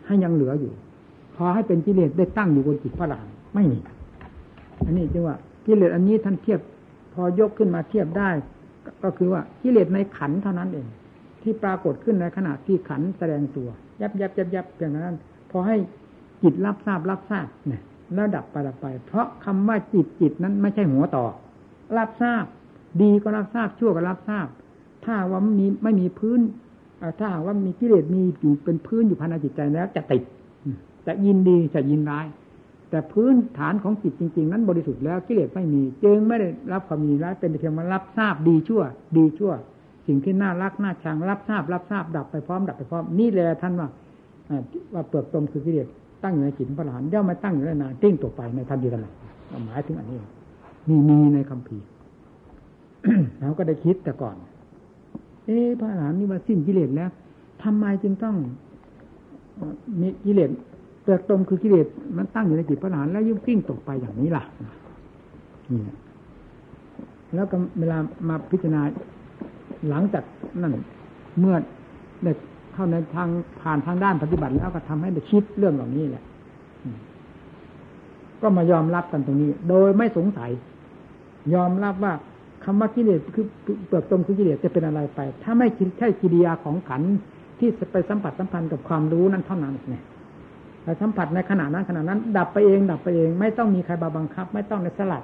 ให้ยังเหลืออยู่ พอให้เป็นกิเลสได้ตั้งอยู่บนจิตพระรามไม่มี อันนี้จึงว่ากิเลสอันนี้ท่านเทียบ พอยกขึ้นมาเทียบได้ ก็คือว่ากิเลสในขันเท่านั้นเอง ที่ปรากฏขึ้นในขณะที่ขันแสดงตัว ยับยับยับยับอย่างนั้น พอให้จิตรับทราบรับทราบเนี่ยแล้วดับไปดับไป เพราะคำว่าจิตจิตนั้นไม่ใช่หัวต่อ รับทราบ ดีก็รับทราบชั่วก็รับทราบ ถ้าว่ามีไม่มีพื้นถ้าว่ามีกิเลสมีอยู่เป็นพื้นอยู่ภายในจิตใจแล้วจะติดจะยินดีจะยินร้าย แต่พื้นฐานของจิตจริง ๆ นั้นบริสุทธิ์แล้วกิเลสไม่มีจึงไม่ได้รับความยินร้ายเป็นเพียงมารับทราบดีชั่ว ดีชั่ว สิ่งที่น่ารักน่าชังรับทราบ รับทราบดับไปพร้อมดับไปพร้อมนี่แหละท่านว่าว่าเปลือกตมคือกิเลสตั้งอยู่ในจิตพระหลานย่อมมาตั้งอยู่ได้นานติ้งตกไปในทันทีทันใดหมายถึงอันนี้นี่มีในคำพีเราก็ได้คิดแต่ก่อน เอ๊ะพระอรหันต์นี่ว่าสิ้นกิเลสแล้วทำไมจึงต้องมีกิเลส เติบตมคือกิเลสมันตั้งอยู่ในจิตพระอรหันต์แล้วยุ่งกิ้งตกไปอย่างนี้ล่ะนี่แล้วก็เวลามาพิจารณาหลังจากนั่นเมื่อเด็กเข้าในทางผ่านทางด้านปฏิบัติแล้วก็ทำให้ได้คิดเรื่องเหล่านี้แหละก็มายอมรับกันตรงนี้ โดยไม่สงสัย ยอมรับว่าคำว่ากิเลสคือเปลือกตมคือกิเลสจะเป็นอะไรไป ถ้าไม่ใช่กิริยาของขันที่ไปสัมผัสสัมพันธ์กับความรู้นั้นเท่านั้นเนี่ย แต่สัมผัสในขณะนั้นขณะนั้น ดับไปเองดับไปเอง ไม่ต้องมีใครบาบังคับ ไม่ต้องในสลัด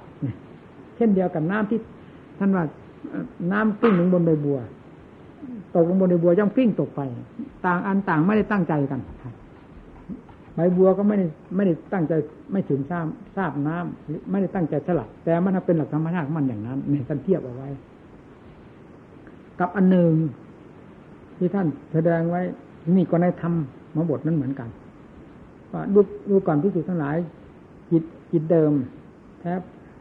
เช่นเดียวกับน้ำที่ท่านว่าน้ำกิ้งลงบนใบบัว ตกลงบนใบบัวย่อมกิ้งตกไป ต่างอันต่างไม่ได้ตั้งใจกันใบบัวก็ไม่ได้ไม่ได้ตั้งใจไม่ถึงทราบทราบน้ำไม่ได้ตั้งใจสลัด แต่มันเป็นหลักธรรมชาติมันอย่างนั้นเนี่ยท่านเทียบเอาไว้ กับอันหนึ่งที่ท่านแสดงไว้นี่ก็ในธรรมมาบทนั้นเหมือนกัน ดูดูก่อนพิสูจน์ทั้งหลาย จิตจิตเดิมแท้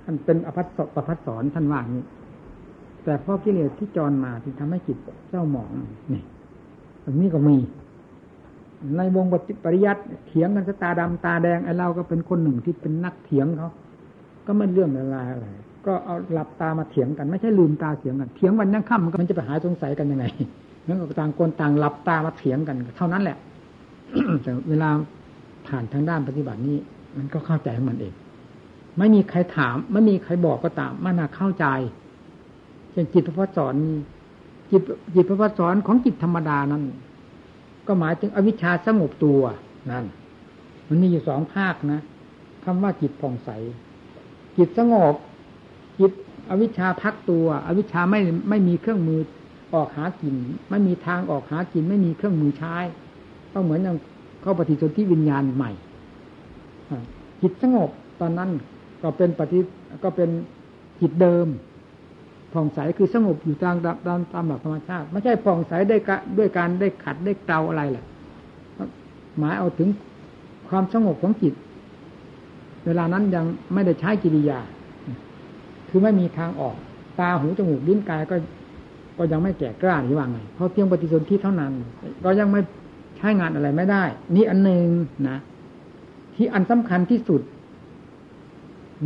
ท่านเป็นอภัสสประพัสสอนท่านว่านี้ แต่เพราะกิเลสที่จรมาที่ทำให้จิตเจ้าหมองนี่อันนี้ก็มี ในวงปริยัติเถียงกันตาดำตาแดงไอ้เราก็เป็นคนหนึ่งที่เป็นนักเถียงเขาก็ไม่เรื่องอะไรอะไรก็เอาหลับตามาเถียงกันไม่ใช่ลืมตาเถียงกันเถียงวันยังค่ำมันจะไปหายสงสัยกันยังไงนั่นก็ต่างคนต่างหลับตามาเถียงกัน เท่านั้นแหละแต่เวลา ผ่านทางด้านปฏิบัตินี้ มันก็เข้าใจของมันเอง ไม่มีใครถาม ไม่มีใครบอกก็ตาม มันน่าเข้าใจเช่นจิตพระสอนจิตจิตพระสอนของจิตธรรมดานั้น ก็หมายถึงอวิชชาสงบตัวนั่น มันมีอยู่สองภาคนะคำว่าจิตผ่องใส จิตสงบ จิตอวิชชาพักตัว อวิชชาไม่ไม่มีเครื่องมือออกหากิน ไม่มีทางออกหากิน ไม่มีเครื่องมือใช้ก็เหมือนอย่าง เข้าปฏิสนธิวิญญาณใหม่จิตสงบตอนนั้นก็เป็นปฏิก็เป็นจิตเดิมผ่องใสคือสงบอยู่ตามตามตามหลักธรรมชาติ ไม่ใช่ผ่องใสได้ด้วยการได้ขัดได้เกลาอะไรแหละหมายเอาถึงความสงบของจิต เวลานั้นยังไม่ได้ใช้กิริยา คือไม่มีทางออก ตาหูจมูกลิ้นกายก็ก็ยังไม่แก่กล้าหรือว่าไงเพราะเพียงปฏิสนธิเท่านั้น ก็ยังไม่ ใช้งานอะไรไม่ได้ นี่อันหนึ่งนะ ที่อันสำคัญที่สุด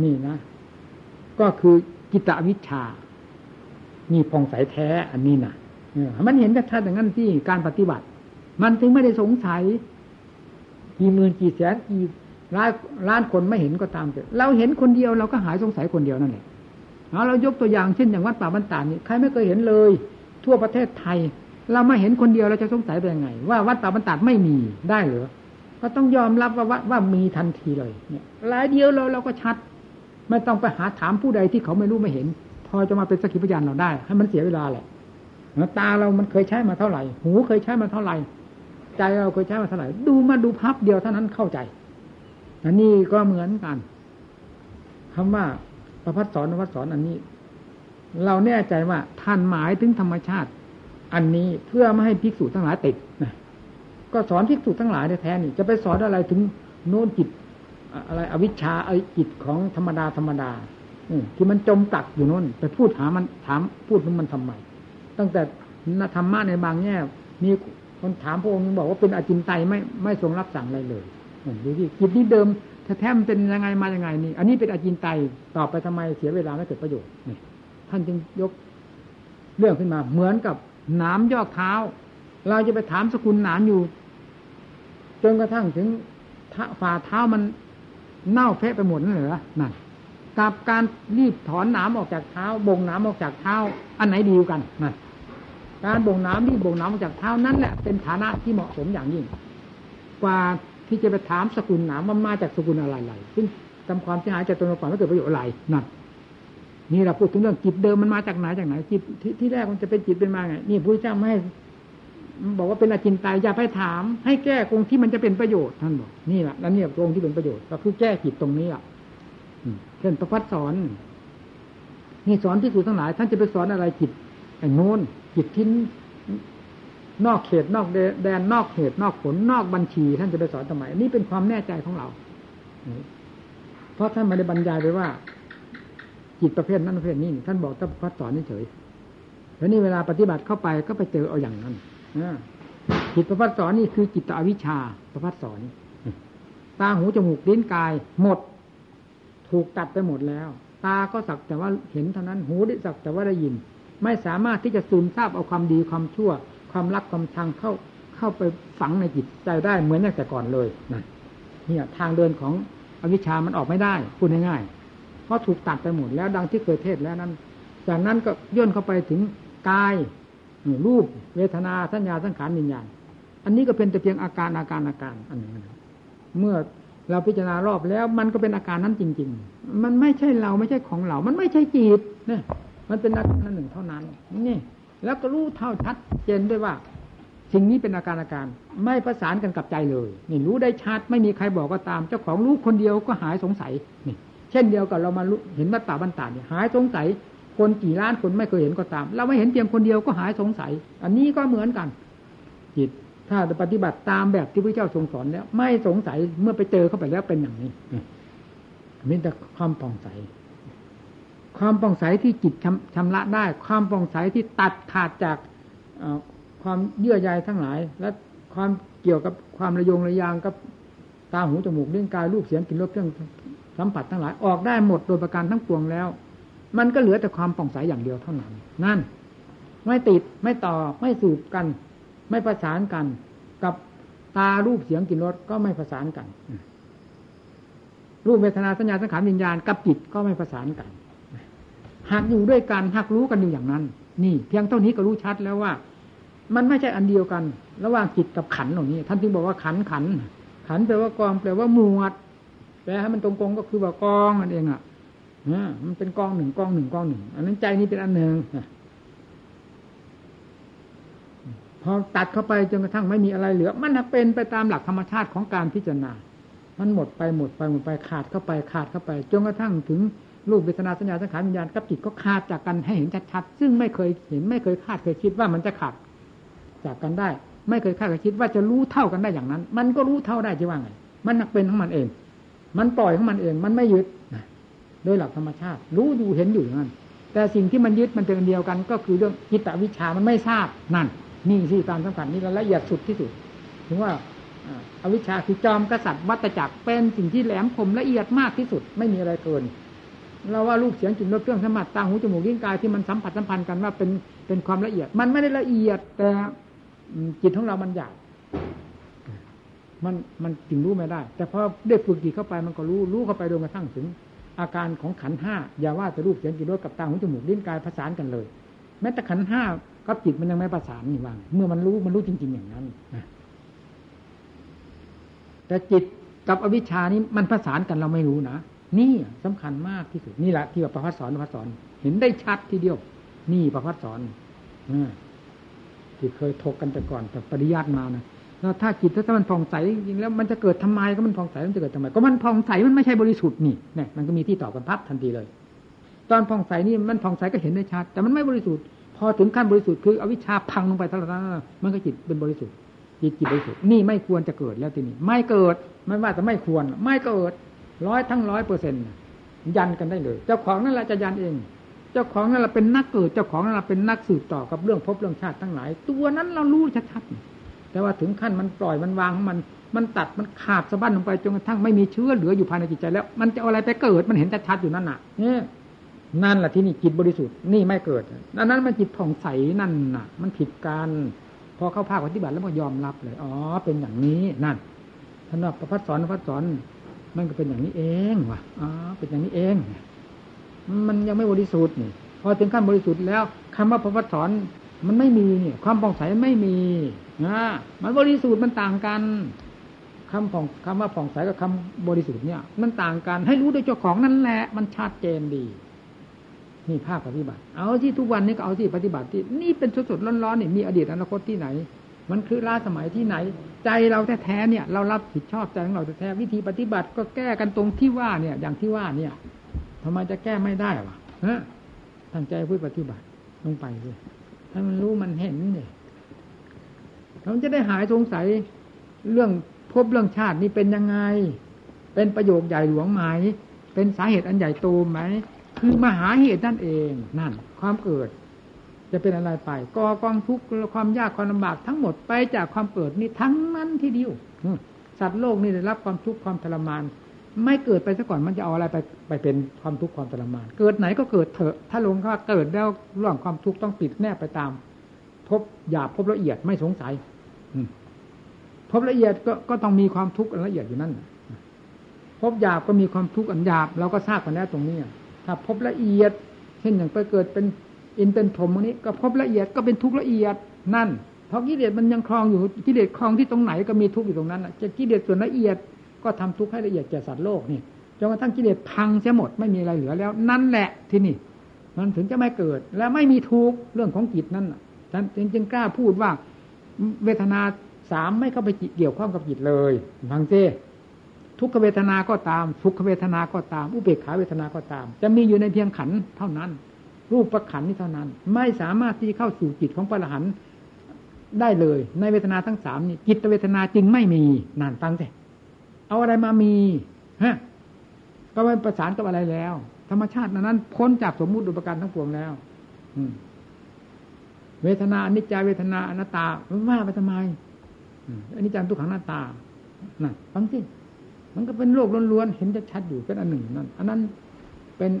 นี่นะ ก็คือกิตวิชานี่พองใสแท้อันนี้นะมันเห็นชัดๆอย่างนั้นที่การปฏิบัติ มันถึงไม่ได้สงสัยกี่หมื่นกี่แสนกี่ล้านล้านคนไม่เห็นก็ตามเถอะเราเห็นคนเดียวเราก็หายสงสัยคนเดียวนั่นแหละเอาเรายกตัวอย่างเช่นอย่างวัดป่าบรรดานี่ใครไม่เคยเห็นเลย ทั่วประเทศไทย เรามาเห็นคนเดียวเราจะสงสัยไปยังไง ว่าวัดป่าบรรดไม่มีได้หรือก็ต้องยอมรับว่าว่าว่ามีทันทีเลยเนี่ยรายเดียวเราเราก็ชัด ไม่ต้องไปหาถามผู้ใดที่เขาไม่รู้ไม่เห็น พอจะมาเป็นสกขีพยานเราได้ ให้มันเสียเวลาแหละตาเรามันเคยใช้มาเท่าไหร่ หูเคยใช้มาเท่าไหร่ใจเราเคยใช้มาเท่าไหร่ดูมาดูพับเดียวเท่านั้นเข้าใจอันนี้ก็เหมือนกันคำว่าประพัฒสอนวัดสอนอันนี้ เราแน่ใจว่าท่านหมายถึงธรรมชาติ อันนี้เพื่อไม่ให้ภิกษุทั้งหลายติดนะก็สอนภิกษุทั้งหลายแท้ๆนี่จะไปสอนอะไรถึงโน้นจิตอะไรอวิชชาไอจิตของธรรมดาธรรมดาที่มันจมตักอยู่นู้นไปพูดหามันถามพูดมันมันทำไมตั้งแต่ธรรมะในบางแง่มีคนถามพระองค์บอกว่าเป็นอจินไตไม่ไม่ทรงรับสั่งอะไรเลยดูที่จิตนี้เดิมแท้ๆมันเป็นยังไงมายังไงนี่ อันนี้เป็นอจินไตตอบไปทำไมเสียเวลาไม่เกิดประโยชน์นี่ท่านจึงยกเรื่องขึ้นมาเหมือนกับ หนามยอกเท้า เราจะไปถามสกุลหนามอยู่ จนกระทั่งถึงฝ่าเท้ามันเน่าเฟะไปหมดนั่นเหรอนั่นกับการรีบถอนน้ำออกจากเท้าบ่งน้ำออกจากเท้า อันไหนดีกันนั่นการบ่งน้ำรีบบ่งน้ำออกจากเท้านั่นแหละเป็นฐานะที่เหมาะสมอย่างยิ่ง กว่าที่จะไปถามสกุลน้ำว่ามาจากสกุลอะไรๆซึ่งทำความเสียหายจากตนก่อนไม่เกิดประโยชน์อะไรนั่น นี่เราพูดถึงเรื่องจิตเดิมมันมาจากไหนจากไหนจิตที่แรกมันจะเป็นจิตเป็นมาไงนี่พระเจ้าไม่บอกว่าเป็นอจินตายอย่าไปถาม ให้แก้ตรงที่มันจะเป็นประโยชน์ท่านบอกนี่แหละแล้วเนี่ยตรงที่เป็นประโยชน์ก็คือแก้จิตตรงนี้อะเช่นประพัดสอน นี่สอนที่สุดทั้งหลาย ท่านจะไปสอนอะไรจิตไอ้โน้นจิตทิ้นนอกเขตนอกแดนนอกเหตุนอกผลนอกบัญชี ท่านจะไปสอนทำไมนี่เป็นความแน่ใจของเราเพราะท่านไม่ได้บรรยายไปว่า จิตประเภทนั้นประเภทนี้ท่านบอกท่านพัดสอนเฉยแล้วนี่เวลาปฏิบัติเข้าไปก็ไปเจอเอาอย่างนั้นจิตประพัดสอนนี่คือจิตอวิชชาประพัดสอนตาหูจมูกลิ้นกายหมด ถูกตัดไปหมดแล้ว ตาก็สักแต่ว่าเห็นเท่านั้นหูได้สักแต่ว่าได้ยิน ไม่สามารถที่จะซึมซาบเอาความดีความชั่ว ความรักความชังเข้าเข้าไปฝังในจิตใจได้เหมือนอย่างแต่ก่อนเลยนะเนี่ยทางเดินของอวิชามันออกไม่ได้พูดง่ายๆ เพราะถูกตัดไปหมดแล้วดังที่เคยเทศแล้วนั้น จากนั้นก็ย่นเข้าไปถึงกายรูป เวทนาสัญญาสังขารวิญญาณอันนี้ก็เป็นแต่เพียงอาการอาการอาการอันหนึ่งเมื่อเราพิจารณารอบแล้วมันก็เป็นอาการนั้นจริง ๆ มันไม่ใช่เราไม่ใช่ของเรา มันไม่ใช่จิตเนี่ยมันเป็นอาการหนึ่งเท่านั้นนี่แล้วก็รู้เท่าชัดเจนด้วยว่า สิ่งนี้เป็นอาการอาการ ไม่ประสานกันกับใจเลย นี่รู้ได้ชัดไม่มีใครบอกก็ตาม เจ้าของรู้คนเดียวก็หายสงสัยนี่ เช่นเดียวกับเรามาเห็นวัตตาบันตาเนี่ยหายสงสัยคนกี่ล้านคนไม่เคยเห็นก็ตาม เราไม่เห็นเพียงคนเดียวก็หายสงสัย อันนี้ก็เหมือนกัน จิต ถ้าปฏิบัติตามแบบที่พระเจ้าทรงสอนแล้ว ไม่สงสัยเมื่อไปเจอเข้าไปแล้วเป็นอย่างนี้มีแต่ความป่องใส ความป่องใสที่จิตชำระได้ ความป่องใสที่ตัดขาดจากความเยื่อใยทั้งหลาย และความเกี่ยวกับความระยงระยางกับตาหูจมูกเรื่องกายรูปเสียงกลิ่นรสเครื่อง สัมผัสทั้งหลายออกได้หมดโดยประการทั้งปวงแล้ว มันก็เหลือแต่ความป่องใสอย่างเดียวเท่านั้น นั่น ไม่ติดไม่ต่อไม่สูบกัน ไม่ประสานกัน กับตารูปเสียงกลิ่นรสก็ไม่ประสานกันรูปเวทนาสัญญาสังขารวิญญาณกับจิตก็ไม่ประสานกันหากอยู่ด้วยกันหากรู้กันอยู่อย่างนั้น นี่เพียงเท่านี้ก็รู้ชัดแล้วว่า มันไม่ใช่อันเดียวกัน ระหว่างจิตกับขันเหล่านี้ ท่านจึงบอกว่าขันขันขันแปลว่ากองแปลว่าหมวด แปลให้มันตรงๆก็คือว่ากองนั่นเองอะมันเป็นกองหนึ่งกองหนึ่งกองหนึ่งอันนั้นใจนี้เป็นอันหนึ่งพอตัดเข้าไปจนกระทั่งไม่มีอะไรเหลือ มันเป็นไปตามหลักธรรมชาติของการพิจารณา มันหมดไปหมดไปหมดไปขาดเข้าไปขาดเข้าไปจนกระทั่งถึงรูปเวทนาสัญญาสังขารวิญญาณกับจิตก็ขาดจากกันให้เห็นชัดๆซึ่งไม่เคยเห็นไม่เคยคาดเคยคิดว่ามันจะขาดจากกันได้ ไม่เคยคาดเคยคิดว่าจะรู้เท่ากันได้อย่างนั้น มันก็รู้เท่าได้จะว่าไง มันนักเป็นของมันเอง มันปล่อยของมันเอง มันไม่ยึดโดยหลักธรรมชาติ รู้อยู่เห็นอยู่อย่างนั้น แต่สิ่งที่มันยึดมันเป็นเดียวกัน ก็คือเรื่องจิตวิชามันไม่ทราบนั่น นี่สิตามสำคัญนี่ละเอียดสุดที่สุด ถึงว่าอวิชชาคือจอมกษัตริย์วัตจักรเป็นสิ่งที่แหลมคมละเอียดมากที่สุด ไม่มีอะไรเกินเราว่ารูปเสียงกลิ่นรสเครื่องสมัติตาหูจมูกลิ้นกายที่มันสัมผัสสัมพันธ์กันว่าเป็นเป็นความละเอียด มันไม่ได้ละเอียดแต่จิตของเรามันหยาบ มันมันจึงรู้ไม่ได้ แต่พอได้ฝึกจิตเข้าไปมันก็รู้รู้เข้าไปโดยกระทั่งถึง อาการของขันห้าอย่าว่าแต่รูปเสียงกลิ่นรสกับตาหูจมูกลิ้นกายประสานกันเลย แม้แต่ขันห้ากับจิตมันยังไม่ประสานนี่ว่างเมื่อมันรู้มันรู้จริง ๆ อย่างนั้นแต่จิตกับอวิชานี้มันประสานกันเราไม่รู้นะนี่สำคัญมากที่สุดนี่แหละที่ว่าประพัฒสอนประพัฒสอน เห็นได้ชัดทีเดียว นี่ประพัฒสอนอที่เคยถกกันแต่ก่อนแต่ปริยัติมานะ แล้วถ้าจิตถ้ามันผ่องใสจริงแล้วมันจะเกิดทำไมก็มันผ่องใสมันจะเกิดทำไมก็มันผ่องใสมันไม่ใช่บริสุทธิ์นี่เนี่ยมันก็มีที่ตอบกันพับทันทีเลย ตอนผ่องใสนี่มันผ่องใสก็เห็นได้ชัดแต่มันไม่บริสุทธิ์พอถึงขั้นบริสุทธิ์คืออวิชชาพังลงไปทั้งนั้นมันก็จิตเป็นบริสุทธิ์จิตจิตบริสุทธิ์นี่ไม่ควรจะเกิดแล้วทีนี้ไม่เกิดไม่ว่าจะไม่ควร ไม่เกิดร้อยทั้งร้อยเปอร์เซ็นต์ยันกันได้เลย เจ้าของนั่นแหละจะยันเอง เจ้าของนั่นแหละเป็นนักเกิด เจ้าของนั่นแหละเป็นนักสืบต่อกับเรื่องพบเรื่องชาติทั้งหลาย ตัวนั้นเรารู้ชัดๆ แต่ว่าถึงขั้นมันปล่อยมันวางของมัน มันตัดมันขาดสะบั้นลงไปจนกระทั่งไม่มีเชื้อเหลืออยู่ภายในจิตใจแล้ว มันจะอะไรไปเกิดมันเห็นชัดๆอยู่นั่นน่ะเนี่ยนั่นแหละที่นี่จิตบริสุทธิ์นี่ไม่เกิดอันนั้นมันจิตผ่องใสนั่นน่ะ มันผิดกันพอเข้าภาคปฏิบัติแล้วก็ยอมรับเลยอ๋อเป็นอย่างนี้นั่นท่านว่าประพัดสอนประพัดสอนมันก็เป็นอย่างนี้เองว่ะอ๋อเป็นอย่างนี้เอง มันยังไม่บริสุทธิ์นี่พอถึงขั้นบริสุทธิ์แล้วคำว่าประพัดสอนมันไม่มีเนี่ยความปองใสไม่มี นะมันบริสุทธิ์มันต่างกันคำผ่องคำว่าผ่องใสกับคำบริสุทธิ์เนี่ย มันต่างกันให้รู้ด้วยเจ้าของนั่นแหละ มันชัดเจนดี นี่ภาคปฏิบัติ เอาที่ทุกวันนี้ก็เอาที่ปฏิบัติที่นี่เป็นสดๆร้อนๆนี่มีอดีตอนาคตที่ไหน มันคือล้าสมัยที่ไหน ใจเราแท้ๆเนี่ย เรารับผิดชอบใจของเราแท้ๆวิธีปฏิบัติก็แก้กันตรงที่ว่าเนี่ย อย่างที่ว่าเนี่ยทำไมจะแก้ไม่ได้วะฮะตั้งใจพูดปฏิบัติลงไปเลยถ้มันรู้มันเห็นเนี่ย เราจะได้หายสงสัยเรื่องพบเรื่องชาตินี่เป็นยังไง เป็นประโยคใหญ่หลวงไหม เป็นสาเหตุอันใหญ่โตไหม คือมหาเหตุนั่นเองนั่น ความเกิด จะเป็นอะไรไปก่อกองทุกข์ความยากความลำบากทั้งหมดไปจากความเกิดนี่ทั้งนั้นที่เดียวสัตว์โลกนี่ได้รับความทุกข์ความทรมาน ไม่เกิดไปซะก่อนมันจะเอาอะไรไปไปเป็นความทุกข์ความทรมาน เกิดไหนก็เกิดเถอะ ถ้าลงว่าเกิดแล้วเรื่องความทุกข์ต้องปิดแนบไปตามพบหยาบพบละเอียดไม่สงสัย พบละเอียดก็ก็ต้องมีความทุกข์ละเอียดอยู่นั่นพบหยาบก็มีความทุกข์อันหยาบเราก็ทราบกันแล้วตรงนี้ถ้าพบละเอียด เช่นอย่างไปเกิดเป็นอินเป็นถมตรงนี้ก็พบละเอียดก็เป็นทุกข์ละเอียดนั่น เพราะกิเลสมันยังคลองอยู่กิเลสคลองที่ตรงไหนก็มีทุกข์อยู่ตรงนั้นจะกิเลสส่วนละเอียดก็ทำทุกข์ให้ละเอียดแก่สัตว์โลกนี่จนกระทั่งกิเลสพังเสียหมดไม่มีอะไรเหลือแล้ว นั่นแหละที่นี่ มันถึงจะไม่เกิดและไม่มีทุกข์เรื่องของจิตนั่นท่านจึงกล้าพูดว่า เวทนาสามไม่เข้าไปเกี่ยวข้องกับจิตเลยฟังเจ้ทุกขเวทนาก็ตามสุขเวทนาก็ตาม อุเบกขาเวทนาก็ตาม จะมีอยู่ในเพียงขันเท่านั้น รูปประขันนี้เท่านั้น ไม่สามารถที่เข้าสู่จิตของพระอรหันต์ได้เลย ในเวทนาทั้งสามนี้จิตเวทนาจึงไม่มีนานตั้งแต่เอาอะไรมามีฮะก็ไม่ประสานกับอะไรแล้ว ธรรมชาตินั้นพ้นจากสมมุติอุปการทั้งปวงแล้ว อื เวทนาอนิจจาเวทนาอนัตตาว่าไปทำไมอันนี้จังทุกขังหน้าตานั่นฟังสิมันก็เป็นโลกล้วนๆ เห็นจะชัดอยู่เป็นอันหนึ่งนั่น อันนั้นเป็น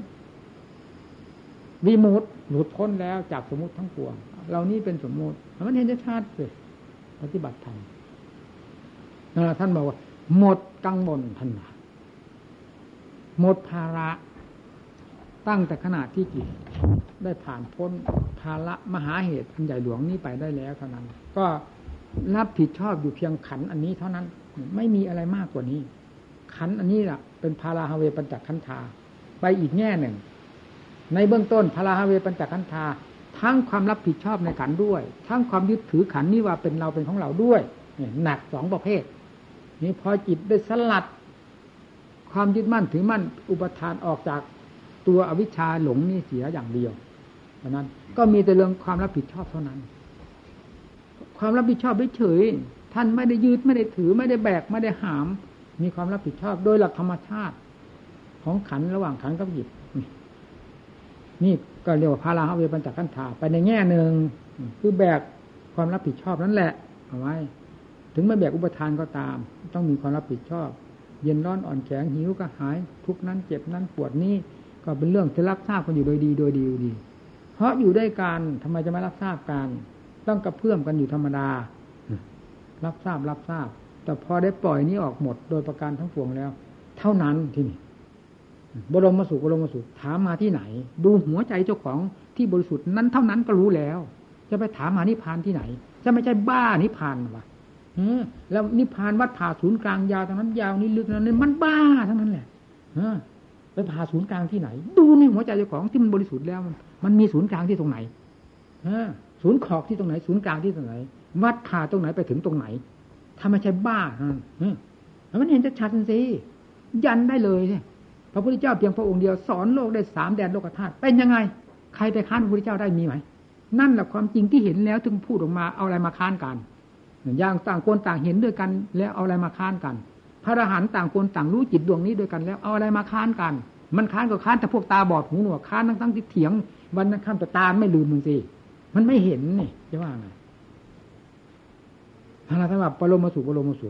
วีมูดหลุดพ้นแล้วจากสมมติทั้งปวง เรานี้เป็นสมมติ มันเห็นจะชัดเลยปฏิบัติธรรมท่านบอกว่า หมดกังวลท่านหมดภาระ ตั้งแต่ขนาดที่จิตได้ผ่านพ้นภาระมหาเหตุอันใหญ่หลวงนี้ไปได้แล้วเท่านั้น ก็รับผิดชอบอยู่เพียงขันอันนี้เท่านั้น ไม่มีอะไรมากกว่านี้ ขันอันนี้แหละเป็นพาราฮาเวปัญจขันธาไปอีกแง่หนึ่ง ในเบื้องต้นพาราฮาเวปัญจขันธาทั้งความรับผิดชอบในขันด้วย ทั้งความยึดถือขันนี้ว่าเป็นเราเป็นของเราด้วยหนักสองประเภท นี่พอจิตได้สลัด ความยึดมั่นถือมั่นอุปทานออกจาก ตัวอวิชชาหลงนี่เสียอย่างเดียวเพราะนั้น ก็มีแต่เรื่องความรับผิดชอบเท่านั้น ความรับผิดชอบเฉยท่านไม่ได้ยืดไม่ได้ถือไม่ได้แบกไม่ได้หาม มีความรับผิดชอบโดยหลักธรรมชาติ ของขันระหว่างขันกับหยิบนี่ก็เรียกว่าพาราฮเวปัญจขันธาไปในแง่หนึ่งคือแบกความรับผิดชอบนั่นแหละ เอาไว้ ถึงไม่แบกอุปทานก็ตาม ต้องมีความรับผิดชอบ เย็นร้อนอ่อนแข็งหิวก็หาย ทุกนั้นเจ็บนั้นปวดนี้ ก็เป็นเรื่องที่รับทราบกันอยู่โดยดีโดยดีอยู่ดี เพราะอยู่ด้วยกันทำไมจะไม่รับทราบกัน ต้องกระเพื่อมกันอยู่ธรรมดา รับทราบรับทราบ แต่พอได้ปล่อยนี้ออกหมดโดยประการทั้งปวงแล้ว เท่านั้นที่นี่บรมสุขบรมสุขถามมาที่ไหน ดูหัวใจเจ้าของที่บริสุทธิ์นั้นเท่านั้นก็รู้แล้ว จะไปถามหานิพานที่ไหน จะไม่ใช่บ้านิพานวะแล้วนิพานวัดผ่าศูนย์กลางยาวตรงนั้นยาวนี้ลึกนั้นมันบ้าทั้งนั้นแหละ ไปผ่าศูนย์กลางที่ไหน ดูในหัวใจเจ้าของที่มันบริสุทธิ์แล้ว มันมีศูนย์กลางที่ตรงไหนศูนย์ขอบที่ตรงไหน ศูนย์กลางที่ตรงไหน วัดผ่าตรงไหนไปถึงตรงไหนถ้าไม่ใช่บ้ามันเห็นจะชัดสิยันได้เลยเนี่ยพระพุทธเจ้าเพียงพระองค์เดียวสอนโลกได้สามแดนโลกธาตุเป็นยังไง ใครไปค้านพระพุทธเจ้าได้มีไหม นั่นแหละความจริงที่เห็นแล้วถึงพูดออกมาเอาอะไรมาค้านกันอย่างต่างคนต่างเห็นด้วยกัน แล้วเอาอะไรมาค้านกัน พระอรหันต์ต่างคนต่างรู้จิตดวงนี้ด้วยกันแล้วเอาอะไรมาค้านกัน มันค้านก็ค้านแต่พวกตาบอดหูหนวกค้านทั้งทั้งที่เถียง วันนั้นข้ามแต่ตาไม่ลืมมึงสิมันไม่เห็นนี่จะว่าไงพระราชบัพปรมสุปรมสุ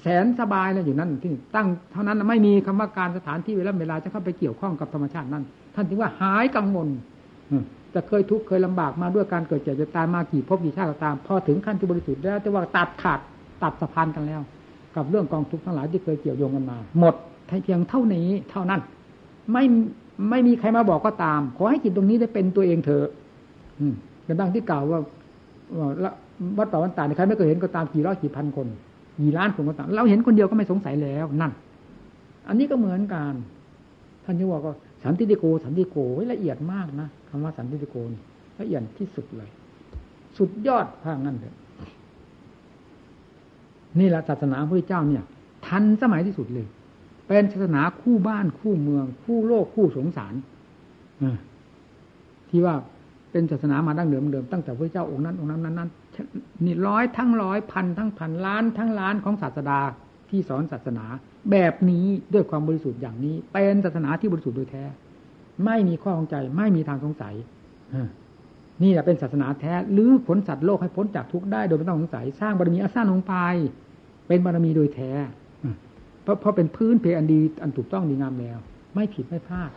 แสนสบายเลยอยู่นั่นที่ตั้งเท่านั้นไม่มีคำว่าการสถานที่เวลาเวลาจะเข้าไปเกี่ยวข้องกับธรรมชาตินั้น ท่านถึงว่าหายกังวลจะเคยทุกข์เคยลำบากมาด้วยการเกิดเจ็บจะตายมากี่พบกี่ชาติก็ตาม พอถึงขั้นที่บริสุทธิ์แล้วจะว่าตัดขาดตัดสะพานกันแล้ว กับเรื่องกองทุกข์ทั้งหลายที่เคยเกี่ยวโยงกันมา หมดเพียงเท่านี้เท่านั้น ไม่ไม่มีใครมาบอกก็ตาม ขอให้จิตตรงนี้ได้เป็นตัวเองเถอะกันดังที่กล่าวว่าวัดป่าวันตาในใครไม่เคยเห็นก็ตามกี่ร้อยกี่พันคนกี่ล้านคนก็ตาม เราเห็นคนเดียวก็ไม่สงสัยแล้วนั่น อันนี้ก็เหมือนกันท่านจะบอกว่าสันติโกสันติโกละเอียดมากนะคำว่าสันติโกนี่ละเอียดที่สุดเลย สุดยอดพางั้นเลย นี่แหละศาสนาพระเจ้าเนี่ย ทันสมัยที่สุดเลย เป็นศาสนาคู่บ้านคู่เมือง คู่โลกคู่สงสารอที่ว่าเป็นศาสนามาดั้งเดิมเดิมตั้งแต่พระเจ้าองค์นั้นองค์นั้นนั้นนั้นนี่ร้อยทั้งร้อยพันทั้งพันล้านทั้งล้านของศาสดาที่สอนศาสนา แบบนี้ด้วยความบริสุทธิ์อย่างนี้ เป็นศาสนาที่บริสุทธิ์โดยแท้ ไม่มีข้อข้องใจ ไม่มีทางสงสัย นี่แหละเป็นศาสนาแท้หรือผลสัตว์โลกให้พ้นจากทุกข์ได้โดยไม่ต้องสงสัยสร้างบารมีอาสร้างลงไป เป็นบารมีโดยแท้เพราะเพราะเป็นพื้นเพอันดีอันถูกต้องดีงามแล้ว ไม่ผิดไม่พลาด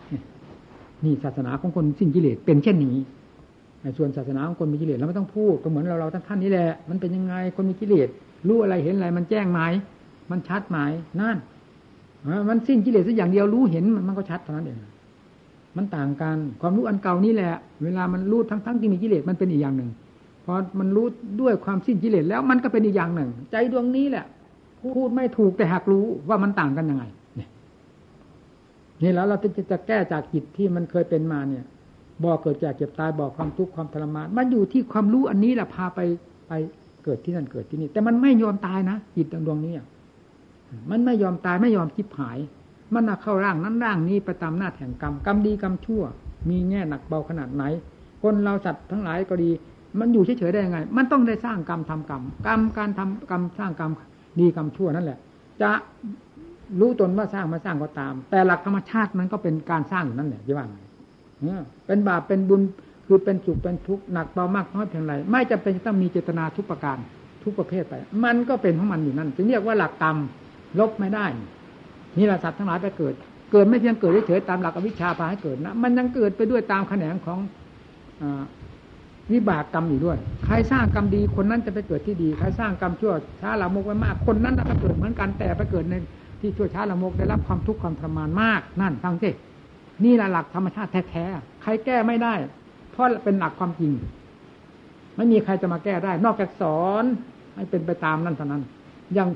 นี่ศาสนาของคนสิ้นกิเลสเป็นเช่นนี้ส่วนศาสนาของคนมีกิเลสเราไม่ต้องพูดก็เหมือนเราเราท่านนี้แหละมันเป็นยังไงคนมีกิเลสรู้อะไรเห็นอะไร มันแจ้งไหมมันชัดไหมนั่นมันสิ้นกิเลสสักอย่างเดียวรู้เห็นมันก็ชัดเท่านั้นเอง มันต่างกัน ความรู้อันเก่านี่แหละ เวลามันรู้ทั้งทั้งที่มีกิเลสมันเป็นอีกอย่างหนึ่งพอมันรู้ด้วยความสิ้นกิเลสแล้วมันก็เป็นอีกอย่างหนึ่ง ใจดวงนี้แหละ พูดไม่ถูกแต่หากรู้ว่ามันต่างกันยังไงนี่แล้วเราจะจะแก้จากจิตที่มันเคยเป็นมาเนี่ยบอกเกิดจากเจ็บตายบอกความทุกข์ความทรมานมันอยู่ที่ความรู้อันนี้แหละพาไปไปเกิดที่นั่นเกิดที่นี่ แต่มันไม่ยอมตายนะจิตดวงนี้มันไม่ยอมตายไม่ยอมคิดหาย มันเข้าร่างนั้นร่างนี้ไปตามหน้าแห่งกรรมกรรมดีกรรมชั่ว มีแง่หนักเบาขนาดไหน คนเราสัตว์ทั้งหลายก็ดี มันอยู่เฉยๆได้ยังไง มันต้องได้สร้างกรรมทำกรรมกรรมการทำกรรมสร้างกรรมดีกรรมชั่วนั่นแหละ จะรู้ตนว่าสร้างมาสร้างก็ตาม แต่หลักธรรมชาติมันก็เป็นการสร้างอยู่นั่นแหละที่ว่าเป็นบาปเป็นบุญคือเป็นสุขเป็นทุกข์หนักเบามากน้อยเพียงไรไม่จำเป็นต้องมีเจตนาทุกประการทุกประเภทไป มันก็เป็นของมันอยู่นั่นจึงเรียกว่าหลักกรรมลบไม่ได้ นี่แหละสัตว์ทั้งหลายไปเกิด เกิดไม่เพียงเกิดเฉยๆตามหลักอวิชชาพาให้เกิดนะมันยังเกิดไปด้วยตามแขนงของวิบากกรรมอยู่ด้วย ใครสร้างกรรมดีคนนั้นจะไปเกิดที่ดี ใครสร้างกรรมชั่วช้าละมกไว้มาก คนนั้นจะไปเกิดเหมือนกันแต่ไปเกิดในที่ชั่วช้าละมกได้รับความทุกข์ความทรมานมากนั่นฟังสินี่แหละหลักธรรมชาติแท้ๆใครแก้ไม่ได้ เพราะเป็นหลักความจริง ไม่มีใครจะมาแก้ได้ นอกจากสอนให้เป็นไปตามนั่นเท่านั้น อย่าง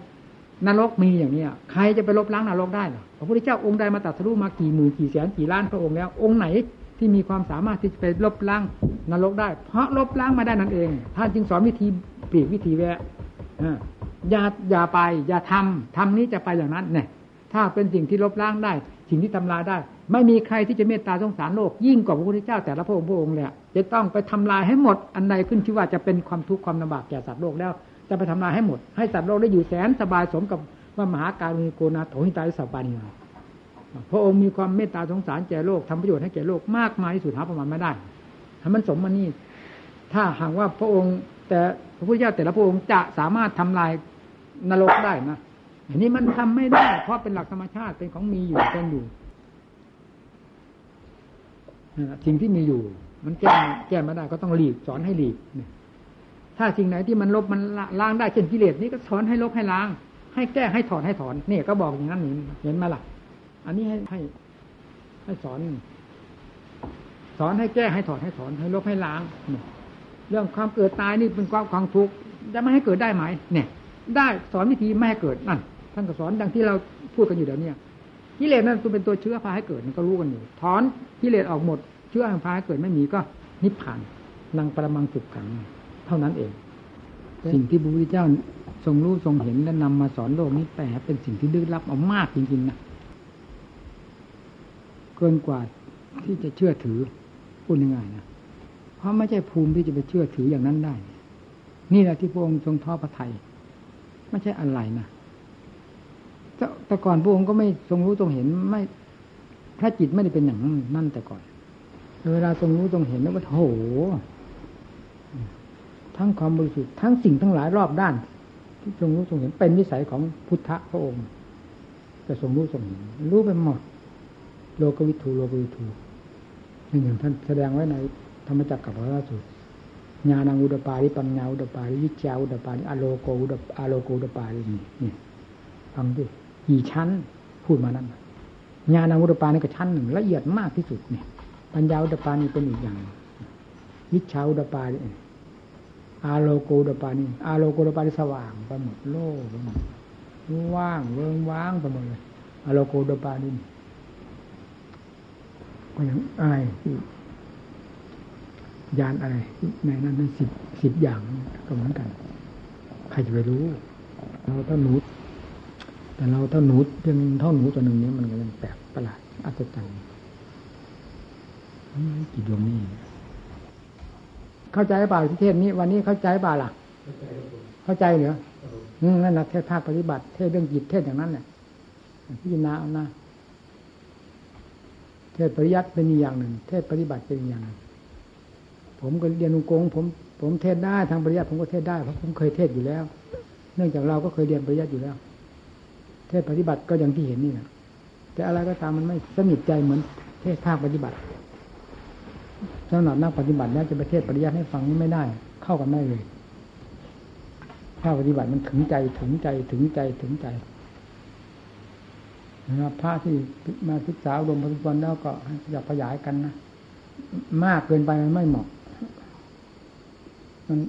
นรกมีอย่างนี้ใครจะไปลบล้างนรกได้หรอพระพุทธเจ้าองค์ใดมาตัดสู้มากี่หมื่นกี่แสนกี่ล้านพระองค์แล้ว องค์ไหนที่มีความสามารถที่จะไปลบล้างนรกได้ เพราะลบล้างมาได้นั่นเอง ท่านจึงสอนวิธีปลีกวิธีแวะอย่าอย่าไป อย่าทำทำนี้จะไปอย่างนั้นเนี่ยถ้าเป็นสิ่งที่ลบล้างได้ สิ่งที่ทำลายได้ ไม่มีใครที่จะเมตตาสงสารโลก ยิ่งกว่าพระพุทธเจ้าแต่ละพระองค์พระองค์เลยจะต้องไปทำลายให้หมดอันใดขึ้นที่ว่าจะเป็นความทุกข์ความลำบากแก่สัตว์โลกแล้ว จะไปทำลายให้หมด ให้สัตว์โลกได้อยู่แสนสบายสมกับว่ามหาการุณิโกนาโถหิตาสัปปานิยาพระองค์มีความเมตตาสงสารแก่โลกทำประโยชน์ให้แก่โลกมากมายที่สุดหาประมาณไม่ได้ถ้ามันสมมานี่ ถ้าหากว่าพระองค์แต่พระพุทธเจ้าแต่ละพระองค์จะสามารถทำลายนรกได้นะอันนี้มันทำไม่ได้ เพราะเป็นหลักธรรมชาติเป็นของมีอยู่เป็นอยู่สิ่งที่มีอยู่ มันแก้แก้ไม่ได้ก็ต้องหลีกสอนให้หลีก ถ้าสิ่งไหนที่มันลบมันล้างได้เช่นกิเลสนี่ก็สอนให้ลบให้ล้าง ให้แก้ให้ถอนให้ถอนนี่ก็บอกอย่างนั้นนี่เห็นไหมล่ะ อันนี้ให้ให้ให้สอน สอนให้แก้ให้ถอนให้ถอนให้ลบให้ล้างเรื่องความเกิดตายนี่เป็นความความทุกข์จะไม่ให้เกิดได้ไหมเนี่ย ได้สอนวิธีไม่ให้เกิดนั่นท่านก็สอนดังที่เราพูดกันอยู่เดี๋ยวนี้กิเลสนั่นตัวเป็นตัวเชื้อพาให้เกิดก็รู้กันอยู่ถอนกิเลสออกหมดเชื้อพาให้เกิดไม่มีก็นิพพานนังปรมังสุขขัง เท่านั้นเอง สิ่งที่พระพุทธเจ้าทรงรู้ทรงเห็นและนำมาสอนโลกนี้แต่เป็นสิ่งที่ลึกลับเอามากจริงๆนะเกินกว่าที่จะเชื่อถือพูดง่ายๆนะเพราะไม่ใช่ภูมิที่จะไปเชื่อถืออย่างนั้นได้ นี่แหละที่พระองค์ทรงท้อพระไทยไม่ใช่อะไรนะแต่ก่อนพระองค์ก็ไม่ทรงรู้ทรงเห็นไม่พระจิตไม่ได้เป็นอย่างนั้นแต่ก่อน เวลาทรงรู้ทรงเห็นแล้วว่าโห ทั้งความบริสุทธิ์ทั้งสิ่งทั้งหลายรอบด้าน ที่ทรงรู้ทรงเห็นเป็นวิสัยของพุทธพระองค์จะทรงรู้ทรงเห็นรู้ไปหมดโลกวิถูโลกวิถูนี่อย่างท่านแสดงไว้ในธรรมจักรกับพระราสูตรญาณังอุดปาริปัญญาอุดปาริวิจาอุดปาริอโลโกอุดอโลโกอุดปารินี่นี่ฟังดิกี่ชั้นพูดมานั้นญาณังอุดปานี่ก็ชั้นหนึ่งละเอียดมากที่สุดเนี่ยปัญญาอุดปานี่เป็นอีกอย่างวิชาอุดปาริ อาโลโกดปานี่อาโลโกดปาริสว่างไปหมดโล่ไปหมดว่างเวิงว่างไปหมดเลยอาโลโกดปานี่ก็ยังอะไรยานอะไรในนั้นนั้นสิบสิบอย่างก็เหมือนกัน ใครจะไปรู้ เราถ้าหนูแต่เราถ้าหนูเพียงเท่าหนูตัวหนึ่งนี้มันก็ยังแปลกประหลาดอัศจรรย์กี่ดวงนี่ เข้าใจเปล่าที่เทศนี้วันนี้เข้าใจเปล่าล่ะ เข้าใจเหรอนั่นนะเทศภาคปฏิบัติ เทศเรื่องจิตเทศอย่างนั้นเนี่ยพิจารณาเอานะเทศปริยัติเป็นอย่างหนึ่ง เทศปฏิบัติเป็นอย่างหนึ่งผมก็เรียนองกงผมผมเทศได้ทางปริยัติผมก็เทศได้เพราะผมเคยเทศอยู่แล้ว เนื่องจากเราก็เคยเรียนปริยัติอยู่แล้ว เทศปฏิบัติก็อย่างที่เห็นนี่นะแต่อะไรก็ตามมันไม่สนิทใจเหมือนเทศภาคปฏิบัติ สำหรับนักปฏิบัติแล้วจะไปเทศปริยัติให้ฟังนี่ไม่ได้ เข้ากันไม่เลยภาปฏิบัติมันถึงใจถึงใจถึงใจถึงใจนะครับพระที่มาศึกษาลมพระพุทธแล้วก็อยากขยายกันนะมากเกินไปมันไม่เหมาะ มัน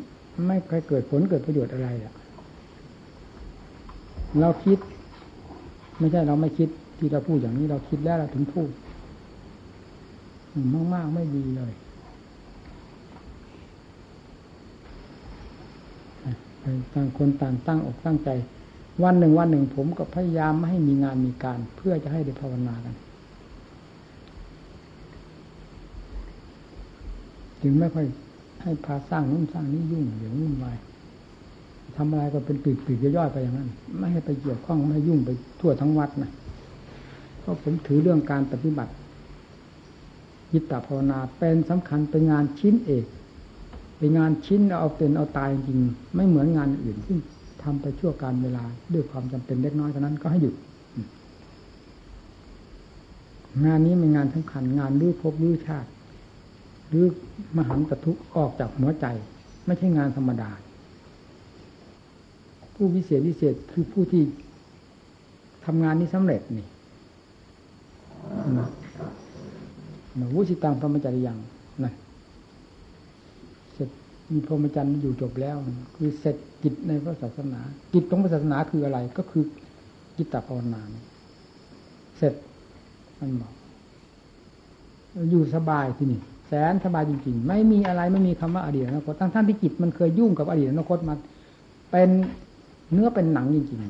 ไม่เคยเกิดผลเกิดประโยชน์อะไรอะเราคิด ไม่ใช่เราไม่คิดที่เราพูดอย่างนี้เราคิดแล้วเราถึงพูดมากมากไม่ดีเลย ต่างคนต่างตั้งอกตั้งใจ วันหนึ่งวันหนึ่งผมก็พยายามไม่ให้มีงานมีการ เพื่อจะให้ได้ภาวนากัน จึงไม่ค่อยให้พาสร้างนู่นสร้างนี่ยุ่งเดี๋ยววุ่นวายทำอะไรก็เป็นปีกๆย่อยๆไปอย่างนั้น ไม่ให้ไปเกี่ยวข้องไม่ให้ยุ่งไปทั่วทั้งวัดนะเพราะผมถือเรื่องการปฏิบัติยิตตภาวนาเป็นสำคัญเป็นงานชิ้นเอก เป็นงานชิ้นเอาเป็นเอาตายจริง ไม่เหมือนงานอื่นที่ทำไปชั่วการเวลาด้วยความจำเป็นเล็กน้อยเท่านั้นก็ให้หยุด งานนี้เป็นงานสำคัญงานรื้อภพรื้อชาติรือมหันตทุกออกจากหัวใจ ไม่ใช่งานธรรมดา ผู้วิเศษวิเศษคือผู้ที่ทำงานนี้สำเร็จนี่นะวุสิตังพรหมจริยังนะ มีพรหมจรรย์อยู่จบแล้ว คือเสร็จกิจในพระศาสนากิจของพระศาสนาคืออะไร ก็คือกิตตภาวนาเสร็จมันบอกอยู่สบายที่นี่แสนสบายจริงๆ ไม่มีอะไรไม่มีคำว่าอดีตอนาคตทั้งท่านที่จิตมันเคยยุ่งกับอดีตอนาคตมาเป็นเนื้อเป็นหนังจริง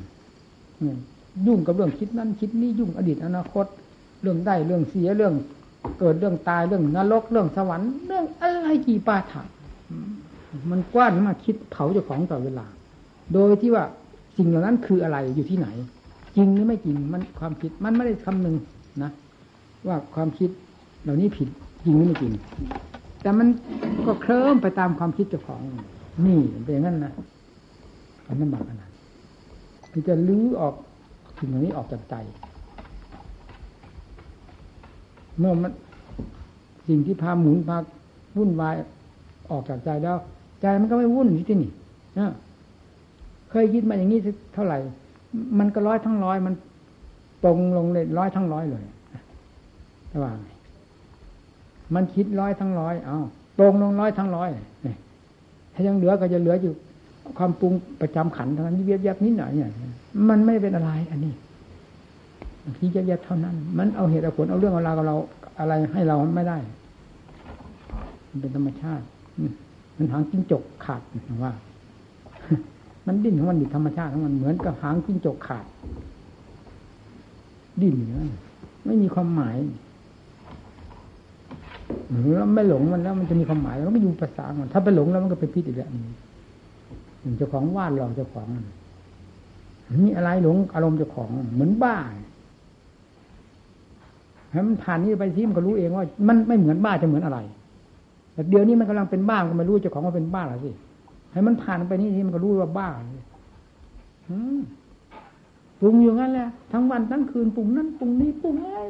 ๆยุ่งกับเรื่องคิดนั้นคิดนี้ยุ่งอดีตอนาคต เรื่องได้เรื่องเสียเรื่อง เกิดเรื่องตายเรื่องนรกเรื่องสวรรค์เรื่องอะไรกี่ปาถะ มันกว้านมาคิดเผาเจ้าของต่อเวลา โดยที่ว่าสิ่งเหล่านั้นคืออะไรอยู่ที่ไหน จริงหรือไม่จริงมันความคิดมันไม่ได้คำหนึ่งนะว่าความคิดเหล่านี้ผิดจริงหรือไม่จริง แต่มันก็เคลิ้มไปตามความคิดเจ้าของ นี่เป็นอย่างนั้นนะมันลำบากขนาดที่จะลื้อออกสิ่งเหล่านี้ออกจากใจ เมื่อมันสิ่งที่พาหมุนพาวุ่นวายออกจากใจแล้ว ใจมันก็ไม่วุ่นที่นี่นะเคยคิดมาอย่างนี้เท่าไหร่ มันก็ร้อยทั้งร้อยมันตรงลงเลยร้อยทั้งร้อยเลยระหว่างมันคิดร้อยทั้งร้อย เอาตรงลงร้อยทั้งร้อยถ้ายังเหลือก็จะเหลืออยู่ความปรุงประจำขันเท่านั้นเยียบยับนิดหน่อยเนี่ย มันไม่เป็นอะไร อันนี้ที่เยียบยับเท่านั้น มันเอาเหตุเอาผลเอาเรื่องเอาราวกับเรา อะไรให้เราไม่ได้ มันเป็นธรรมชาติ มันหางจิ้งจกขาดว่า มันดิ้นของมันดิธรรมชาติของมันเหมือนกับหางจิ้งจกขาด ดิ้นเนี่ยไม่มีความหมายแล้วไม่หลงมันแล้วมันจะมีความหมายแล้วไม่อยู่ภาษามันถ้าไปหลงแล้วมันก็เป็นพิษอีกแล้วเจ้าของวาดหลอกเจ้าของนี่อะไรหลงอารมณ์เจ้าของเหมือนบ้าให้มันผ่านนี้ไปที่มันก็รู้เองว่า มันไม่เหมือนบ้าจะเหมือนอะไร แต่เดี๋ยวนี้มันกำลังเป็นบ้าก็ไม่รู้เจ้าของว่าเป็นบ้าหรือสิให้มันผ่านไปนี่ที่มันก็รู้ว่าบ้าปรุงอยู่งั้นแหละทั้งวันทั้งคืนปรุงนั้นปรุงนี้ปรุงอะไร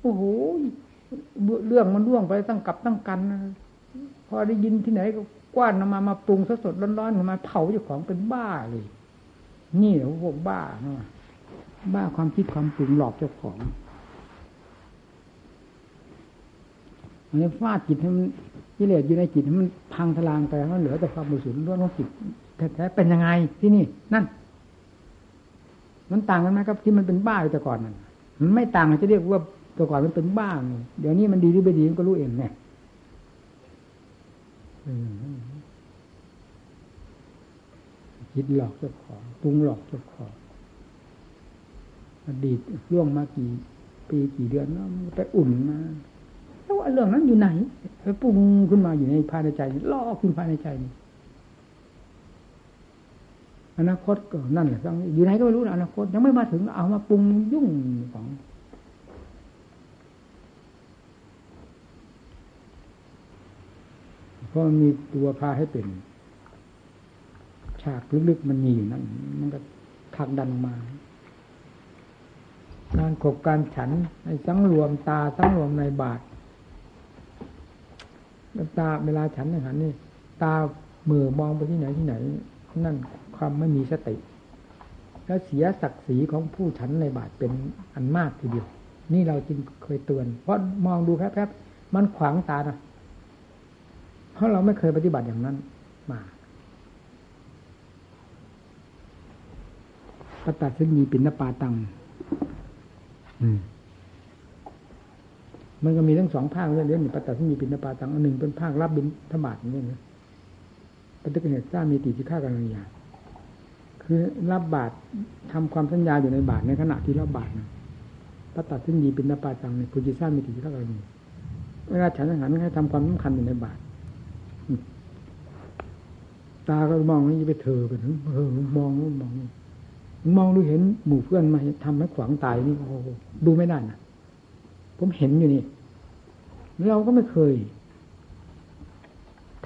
โอ้โหเรื่องมันล่วงไปตั้งกับตั้งกันพอได้ยินที่ไหนก็กว้านมามาปรุงสดสดร้อนๆมาเผาเจ้าของเป็นบ้าเลย นี่เหรอพวกบ้าเนาะบ้าความคิดความปรุงหลอกเจ้าของอันนี้ฟาดจิตให้มัน กิเลสอยู่ในจิตมันพังทลางไปมันเหลือแต่ความบริสุทธิ์ล้วนของจิตแท้ๆเป็นยังไงที่นี่ นั่น มันต่างกันไหมครับที่มันเป็นบ้าแต่ก่อนมันมันไม่ต่างจะเรียกว่าแต่ก่อนมันเป็นบ้าเดี๋ยวนี้มันดีหรือไม่ดีมันก็รู้เองเนี่ยคิดหลอกเจ้าของปรุงหลอกเจ้าของอดีตล่วงมากี่ ปีกี่เดือนแล้วไปอุ่นมา แล้วเรื่องนั้นอยู่ไหนไปปรุงขึ้นมาอยู่ในภายในใจล่อขึ้นภายในใจนี่อนาคตก็นั่นแหละอยู่ไหนก็ไม่รู้อนาคตยังไม่มาถึงเอามาปรุงยุ่งของเพราะมีตัวพาให้เป็น ฉากลึกๆมันมีอยู่นั่นมันก็ทักดันมา การขบการฉันในสังรวมตาสังรวมในบาท ตาเวลาฉันในหันนี่ ตาเมื่อมองไปที่ไหนที่ไหน นั่นความไม่มีสติ แล้วเสียศักดิ์ศรีของผู้ฉันในบาทเป็นอันมากทีเดียว นี่เราจึงเคยเตือน เพราะมองดูแป๊บๆมันขวางตานะเพราะเราไม่เคยปฏิบัติอย่างนั้นมาปตัดซึ่งมีปินนปาตังมั มันก็มีทั้งสองภาคเรื่องนี้ปตัดซึ่มีปินนปาตังอันหนึ่งเป็นภาครับบินธบาตนี่นะปฏิกิริยาสร้างมีติจิฆากันยาคือรับบาตรทำความสัญญาอยู่ในบาตรในขณะที่รับบาตรนะปตัดซึ่มีปินนปาตังเนี่ยปุจิสร้างมีติจิฆากันยาเวลาฉันอาหารให้ทำความสำคัญอยู่ในบาตรตาก็มองนี่ไปเธอไปถึงเออมองมองมองดูเห็นหมู่เพื่อนมาทำให้ขวางตายนี่โอ้โหดูไม่ได้นะ ผมเห็นอยู่นี่ เราก็ไม่เคย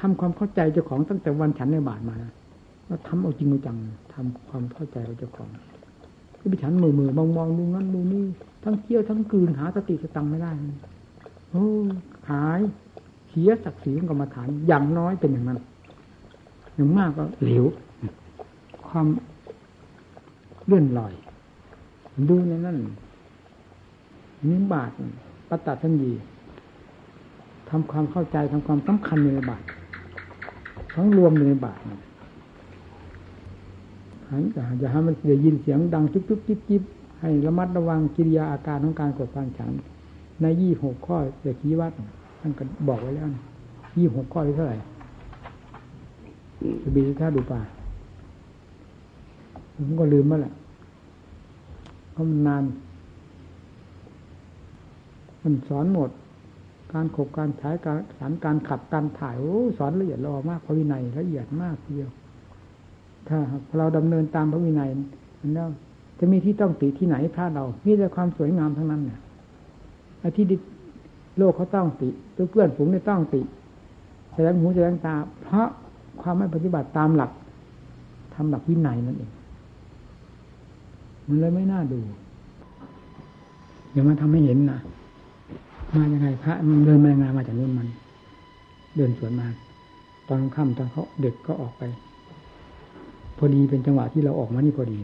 ทำความเข้าใจเจ้าของตั้งแต่วันฉันในบาทมาแล้วทำเอาจริงเอาจังทำความเข้าใจเจ้าของก็ไปฉันมือมือมองมองดูนั้นดูนี่ทั้งเที่ยวทั้งคืนหาสติสตังไม่ได้โอ้หายเสียศักดิ์ศรีของกรรมฐานอย่างน้อยเป็นอย่างนั้นอย่างมากก็เหลวความเลื่อนลอย ดูในนั้น นิบาตปัตตทันยีทำความเข้าใจทำความสำคัญในบาตทั้งรวมในบาตอย่าให้มันได้ยินเสียงดังจุ๊บจุ๊บจิ๊บจิ๊บให้ระมัดระวังกิริยาอาการของการกดฟังฉัน ในยี่หกข้อเด็กชี้วัดท่านก็บอกไว้แล้วยี่หกข้อที่เท่าไหร่จะบีถ้าดูป่าผมก็ลืมมาแหละเพราะมันนาน มันสอนหมด การขบการใช้การสารการขับการถ่ายโอ้สอนละเอียดรอมากพระวินัยละเอียดมากเดียว ถ้าเราดำเนินตามพระวินัยมันแล้วจะมีที่ต้องติที่ไหนพระเรามีแต่ความสวยงามทั้งนั้นเนี่ยไอ้ที่โลกเขาต้องติตัวเพื่อนฝูงเนี่ยต้องติแสดงหูแสดงตา เพราะความไม่ปฏิบัติตามหลักทำหลักวินัยนั่นเองมันเลยไม่น่าดู เดี๋ยวมาทำให้เห็นนะ มายังไงพระมันเดินมายังไงมาจากนู้นมัน เดินสวนมา ตอนค่ำตอนเขาเด็กก็ออกไป พอดีเป็นจังหวะที่เราออกมานี่พอดี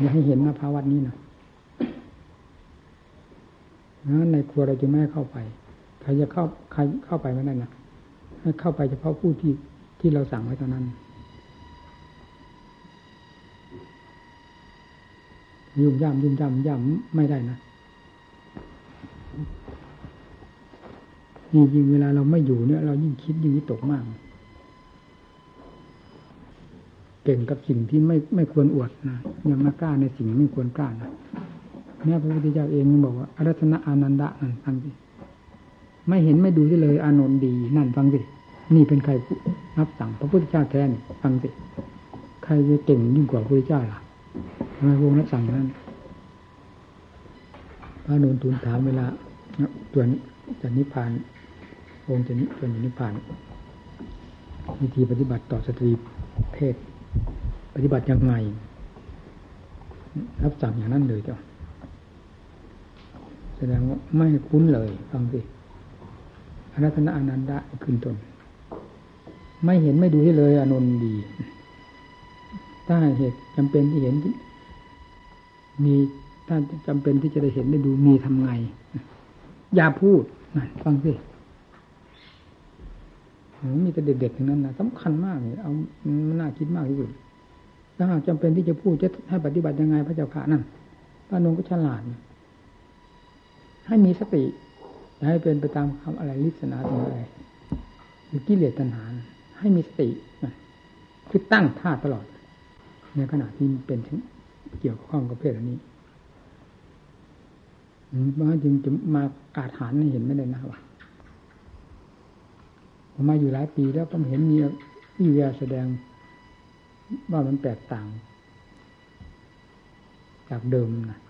อยากให้เห็นนะภาวัดนี้นะนั้นในครัวเราจะไม่เข้าไป ใครจะเข้าใครเข้าไปไม่ได้นะให้เข้าไปเฉพาะผู้ที่ที่เราสั่งไว้เท่านั้น ยุ่มย่ำยุ่มย่ำย่ำไม่ได้นะ นี่ยิ่งเวลาเราไม่อยู่เนี่ย เรายิ่งคิดยิ่งวิตกมาก เก่งกับสิ่งที่ไม่ไม่ควรอวดนะยังมากล้าในสิ่งไม่ควรกล้านะเนี่ยพระพุทธเจ้าเองบอกว่าอารัตนะอานันดะนั่นฟังสิไม่เห็นไม่ดูเลย อานนท์ดีนั่นฟังสินี่เป็นใครรับสั่งพระพุทธเจ้าแทนฟังสิใครจะเก่งยิ่งกว่าพระพุทธเจ้าล่ะทำไมวงรับสั่งนั้นพระนนทูลถามเวลาตัวจะนิพพาน องค์จะนิตัวนิพพานวิธีปฏิบัติต่อสตรีเพศ ปฏิบัติยังไง รับสั่งอย่างนั้นเลยเจ้ะแสดงว่าไม่คุ้นเลยฟังสิอนัตนะอนันดะขึ้นตน ไม่เห็นไม่ดูที่เลยอนนดี ถ้าเหตุจำเป็นที่เห็น มีถ้าจำเป็นที่จะได้เห็นได้ดูมีทำไง อย่าพูดนะฟังสิ มีแต่เด็ดๆทั้งนั้นนะสำคัญมากเลยเอามันน่าคิดมากที่สุดถ้าหากจำเป็นที่จะพูดจะให้ปฏิบัติยังไงพระเจ้าค่ะนั่นพระนงก็ฉลาดให้มีสติให้เป็นไปตามคำอะไรลิศนาตรงอะไรหรือกิเลสตัณหา ให้มีสติคือตั้งท่าตลอด ในขณะที่เป็นเกี่ยวข้องกับเพศอันนี้มาจึงจะมาอาถานเห็นไม่ได้นะวะผ มมาอยู่หลายปีแล้วก็เห็นมีวิวแสดงว่ามันแตกต่าง จากเดิมนะ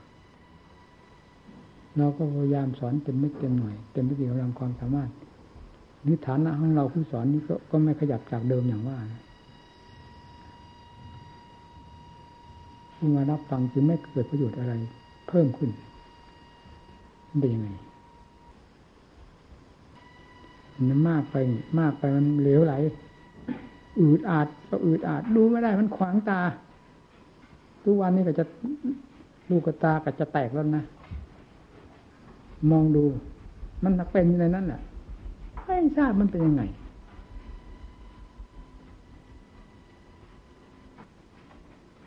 เราก็พยายามสอนเต็มไม่เต็มหน่วยเต็มที่กำลังความสามารถนิฐานะของเราผู้สอนนี่ก็ไม่ขยับจากเดิมอย่างว่าที่มารับฟังจึงไม่เกิดประโยชน์อะไร เพิ่มขึ้นมันเป็นยังไง มันมากไปมากไปมันเหลวไหล อืดอาดก็อืดอาดดูไม่ได้มันขวางตา ทุกวันนี้ก็จะลูกตาก็จะแตกแล้วนะมองดู มันเป็นในนั้นแหละไม่ทราบมันเป็นยังไง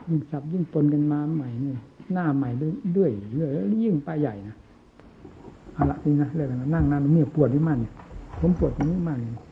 ยิ่งสับยิ่งปนกันมาใหม่นี่หน้าใหม่เรื่อยเรื่อยยิ่งป้าใหญ่นะเอาละนี่นะเรื่องนั้นนั่งนานเมียปวดที่มันเนี่ย ผมปวดตรงนี้มากเลย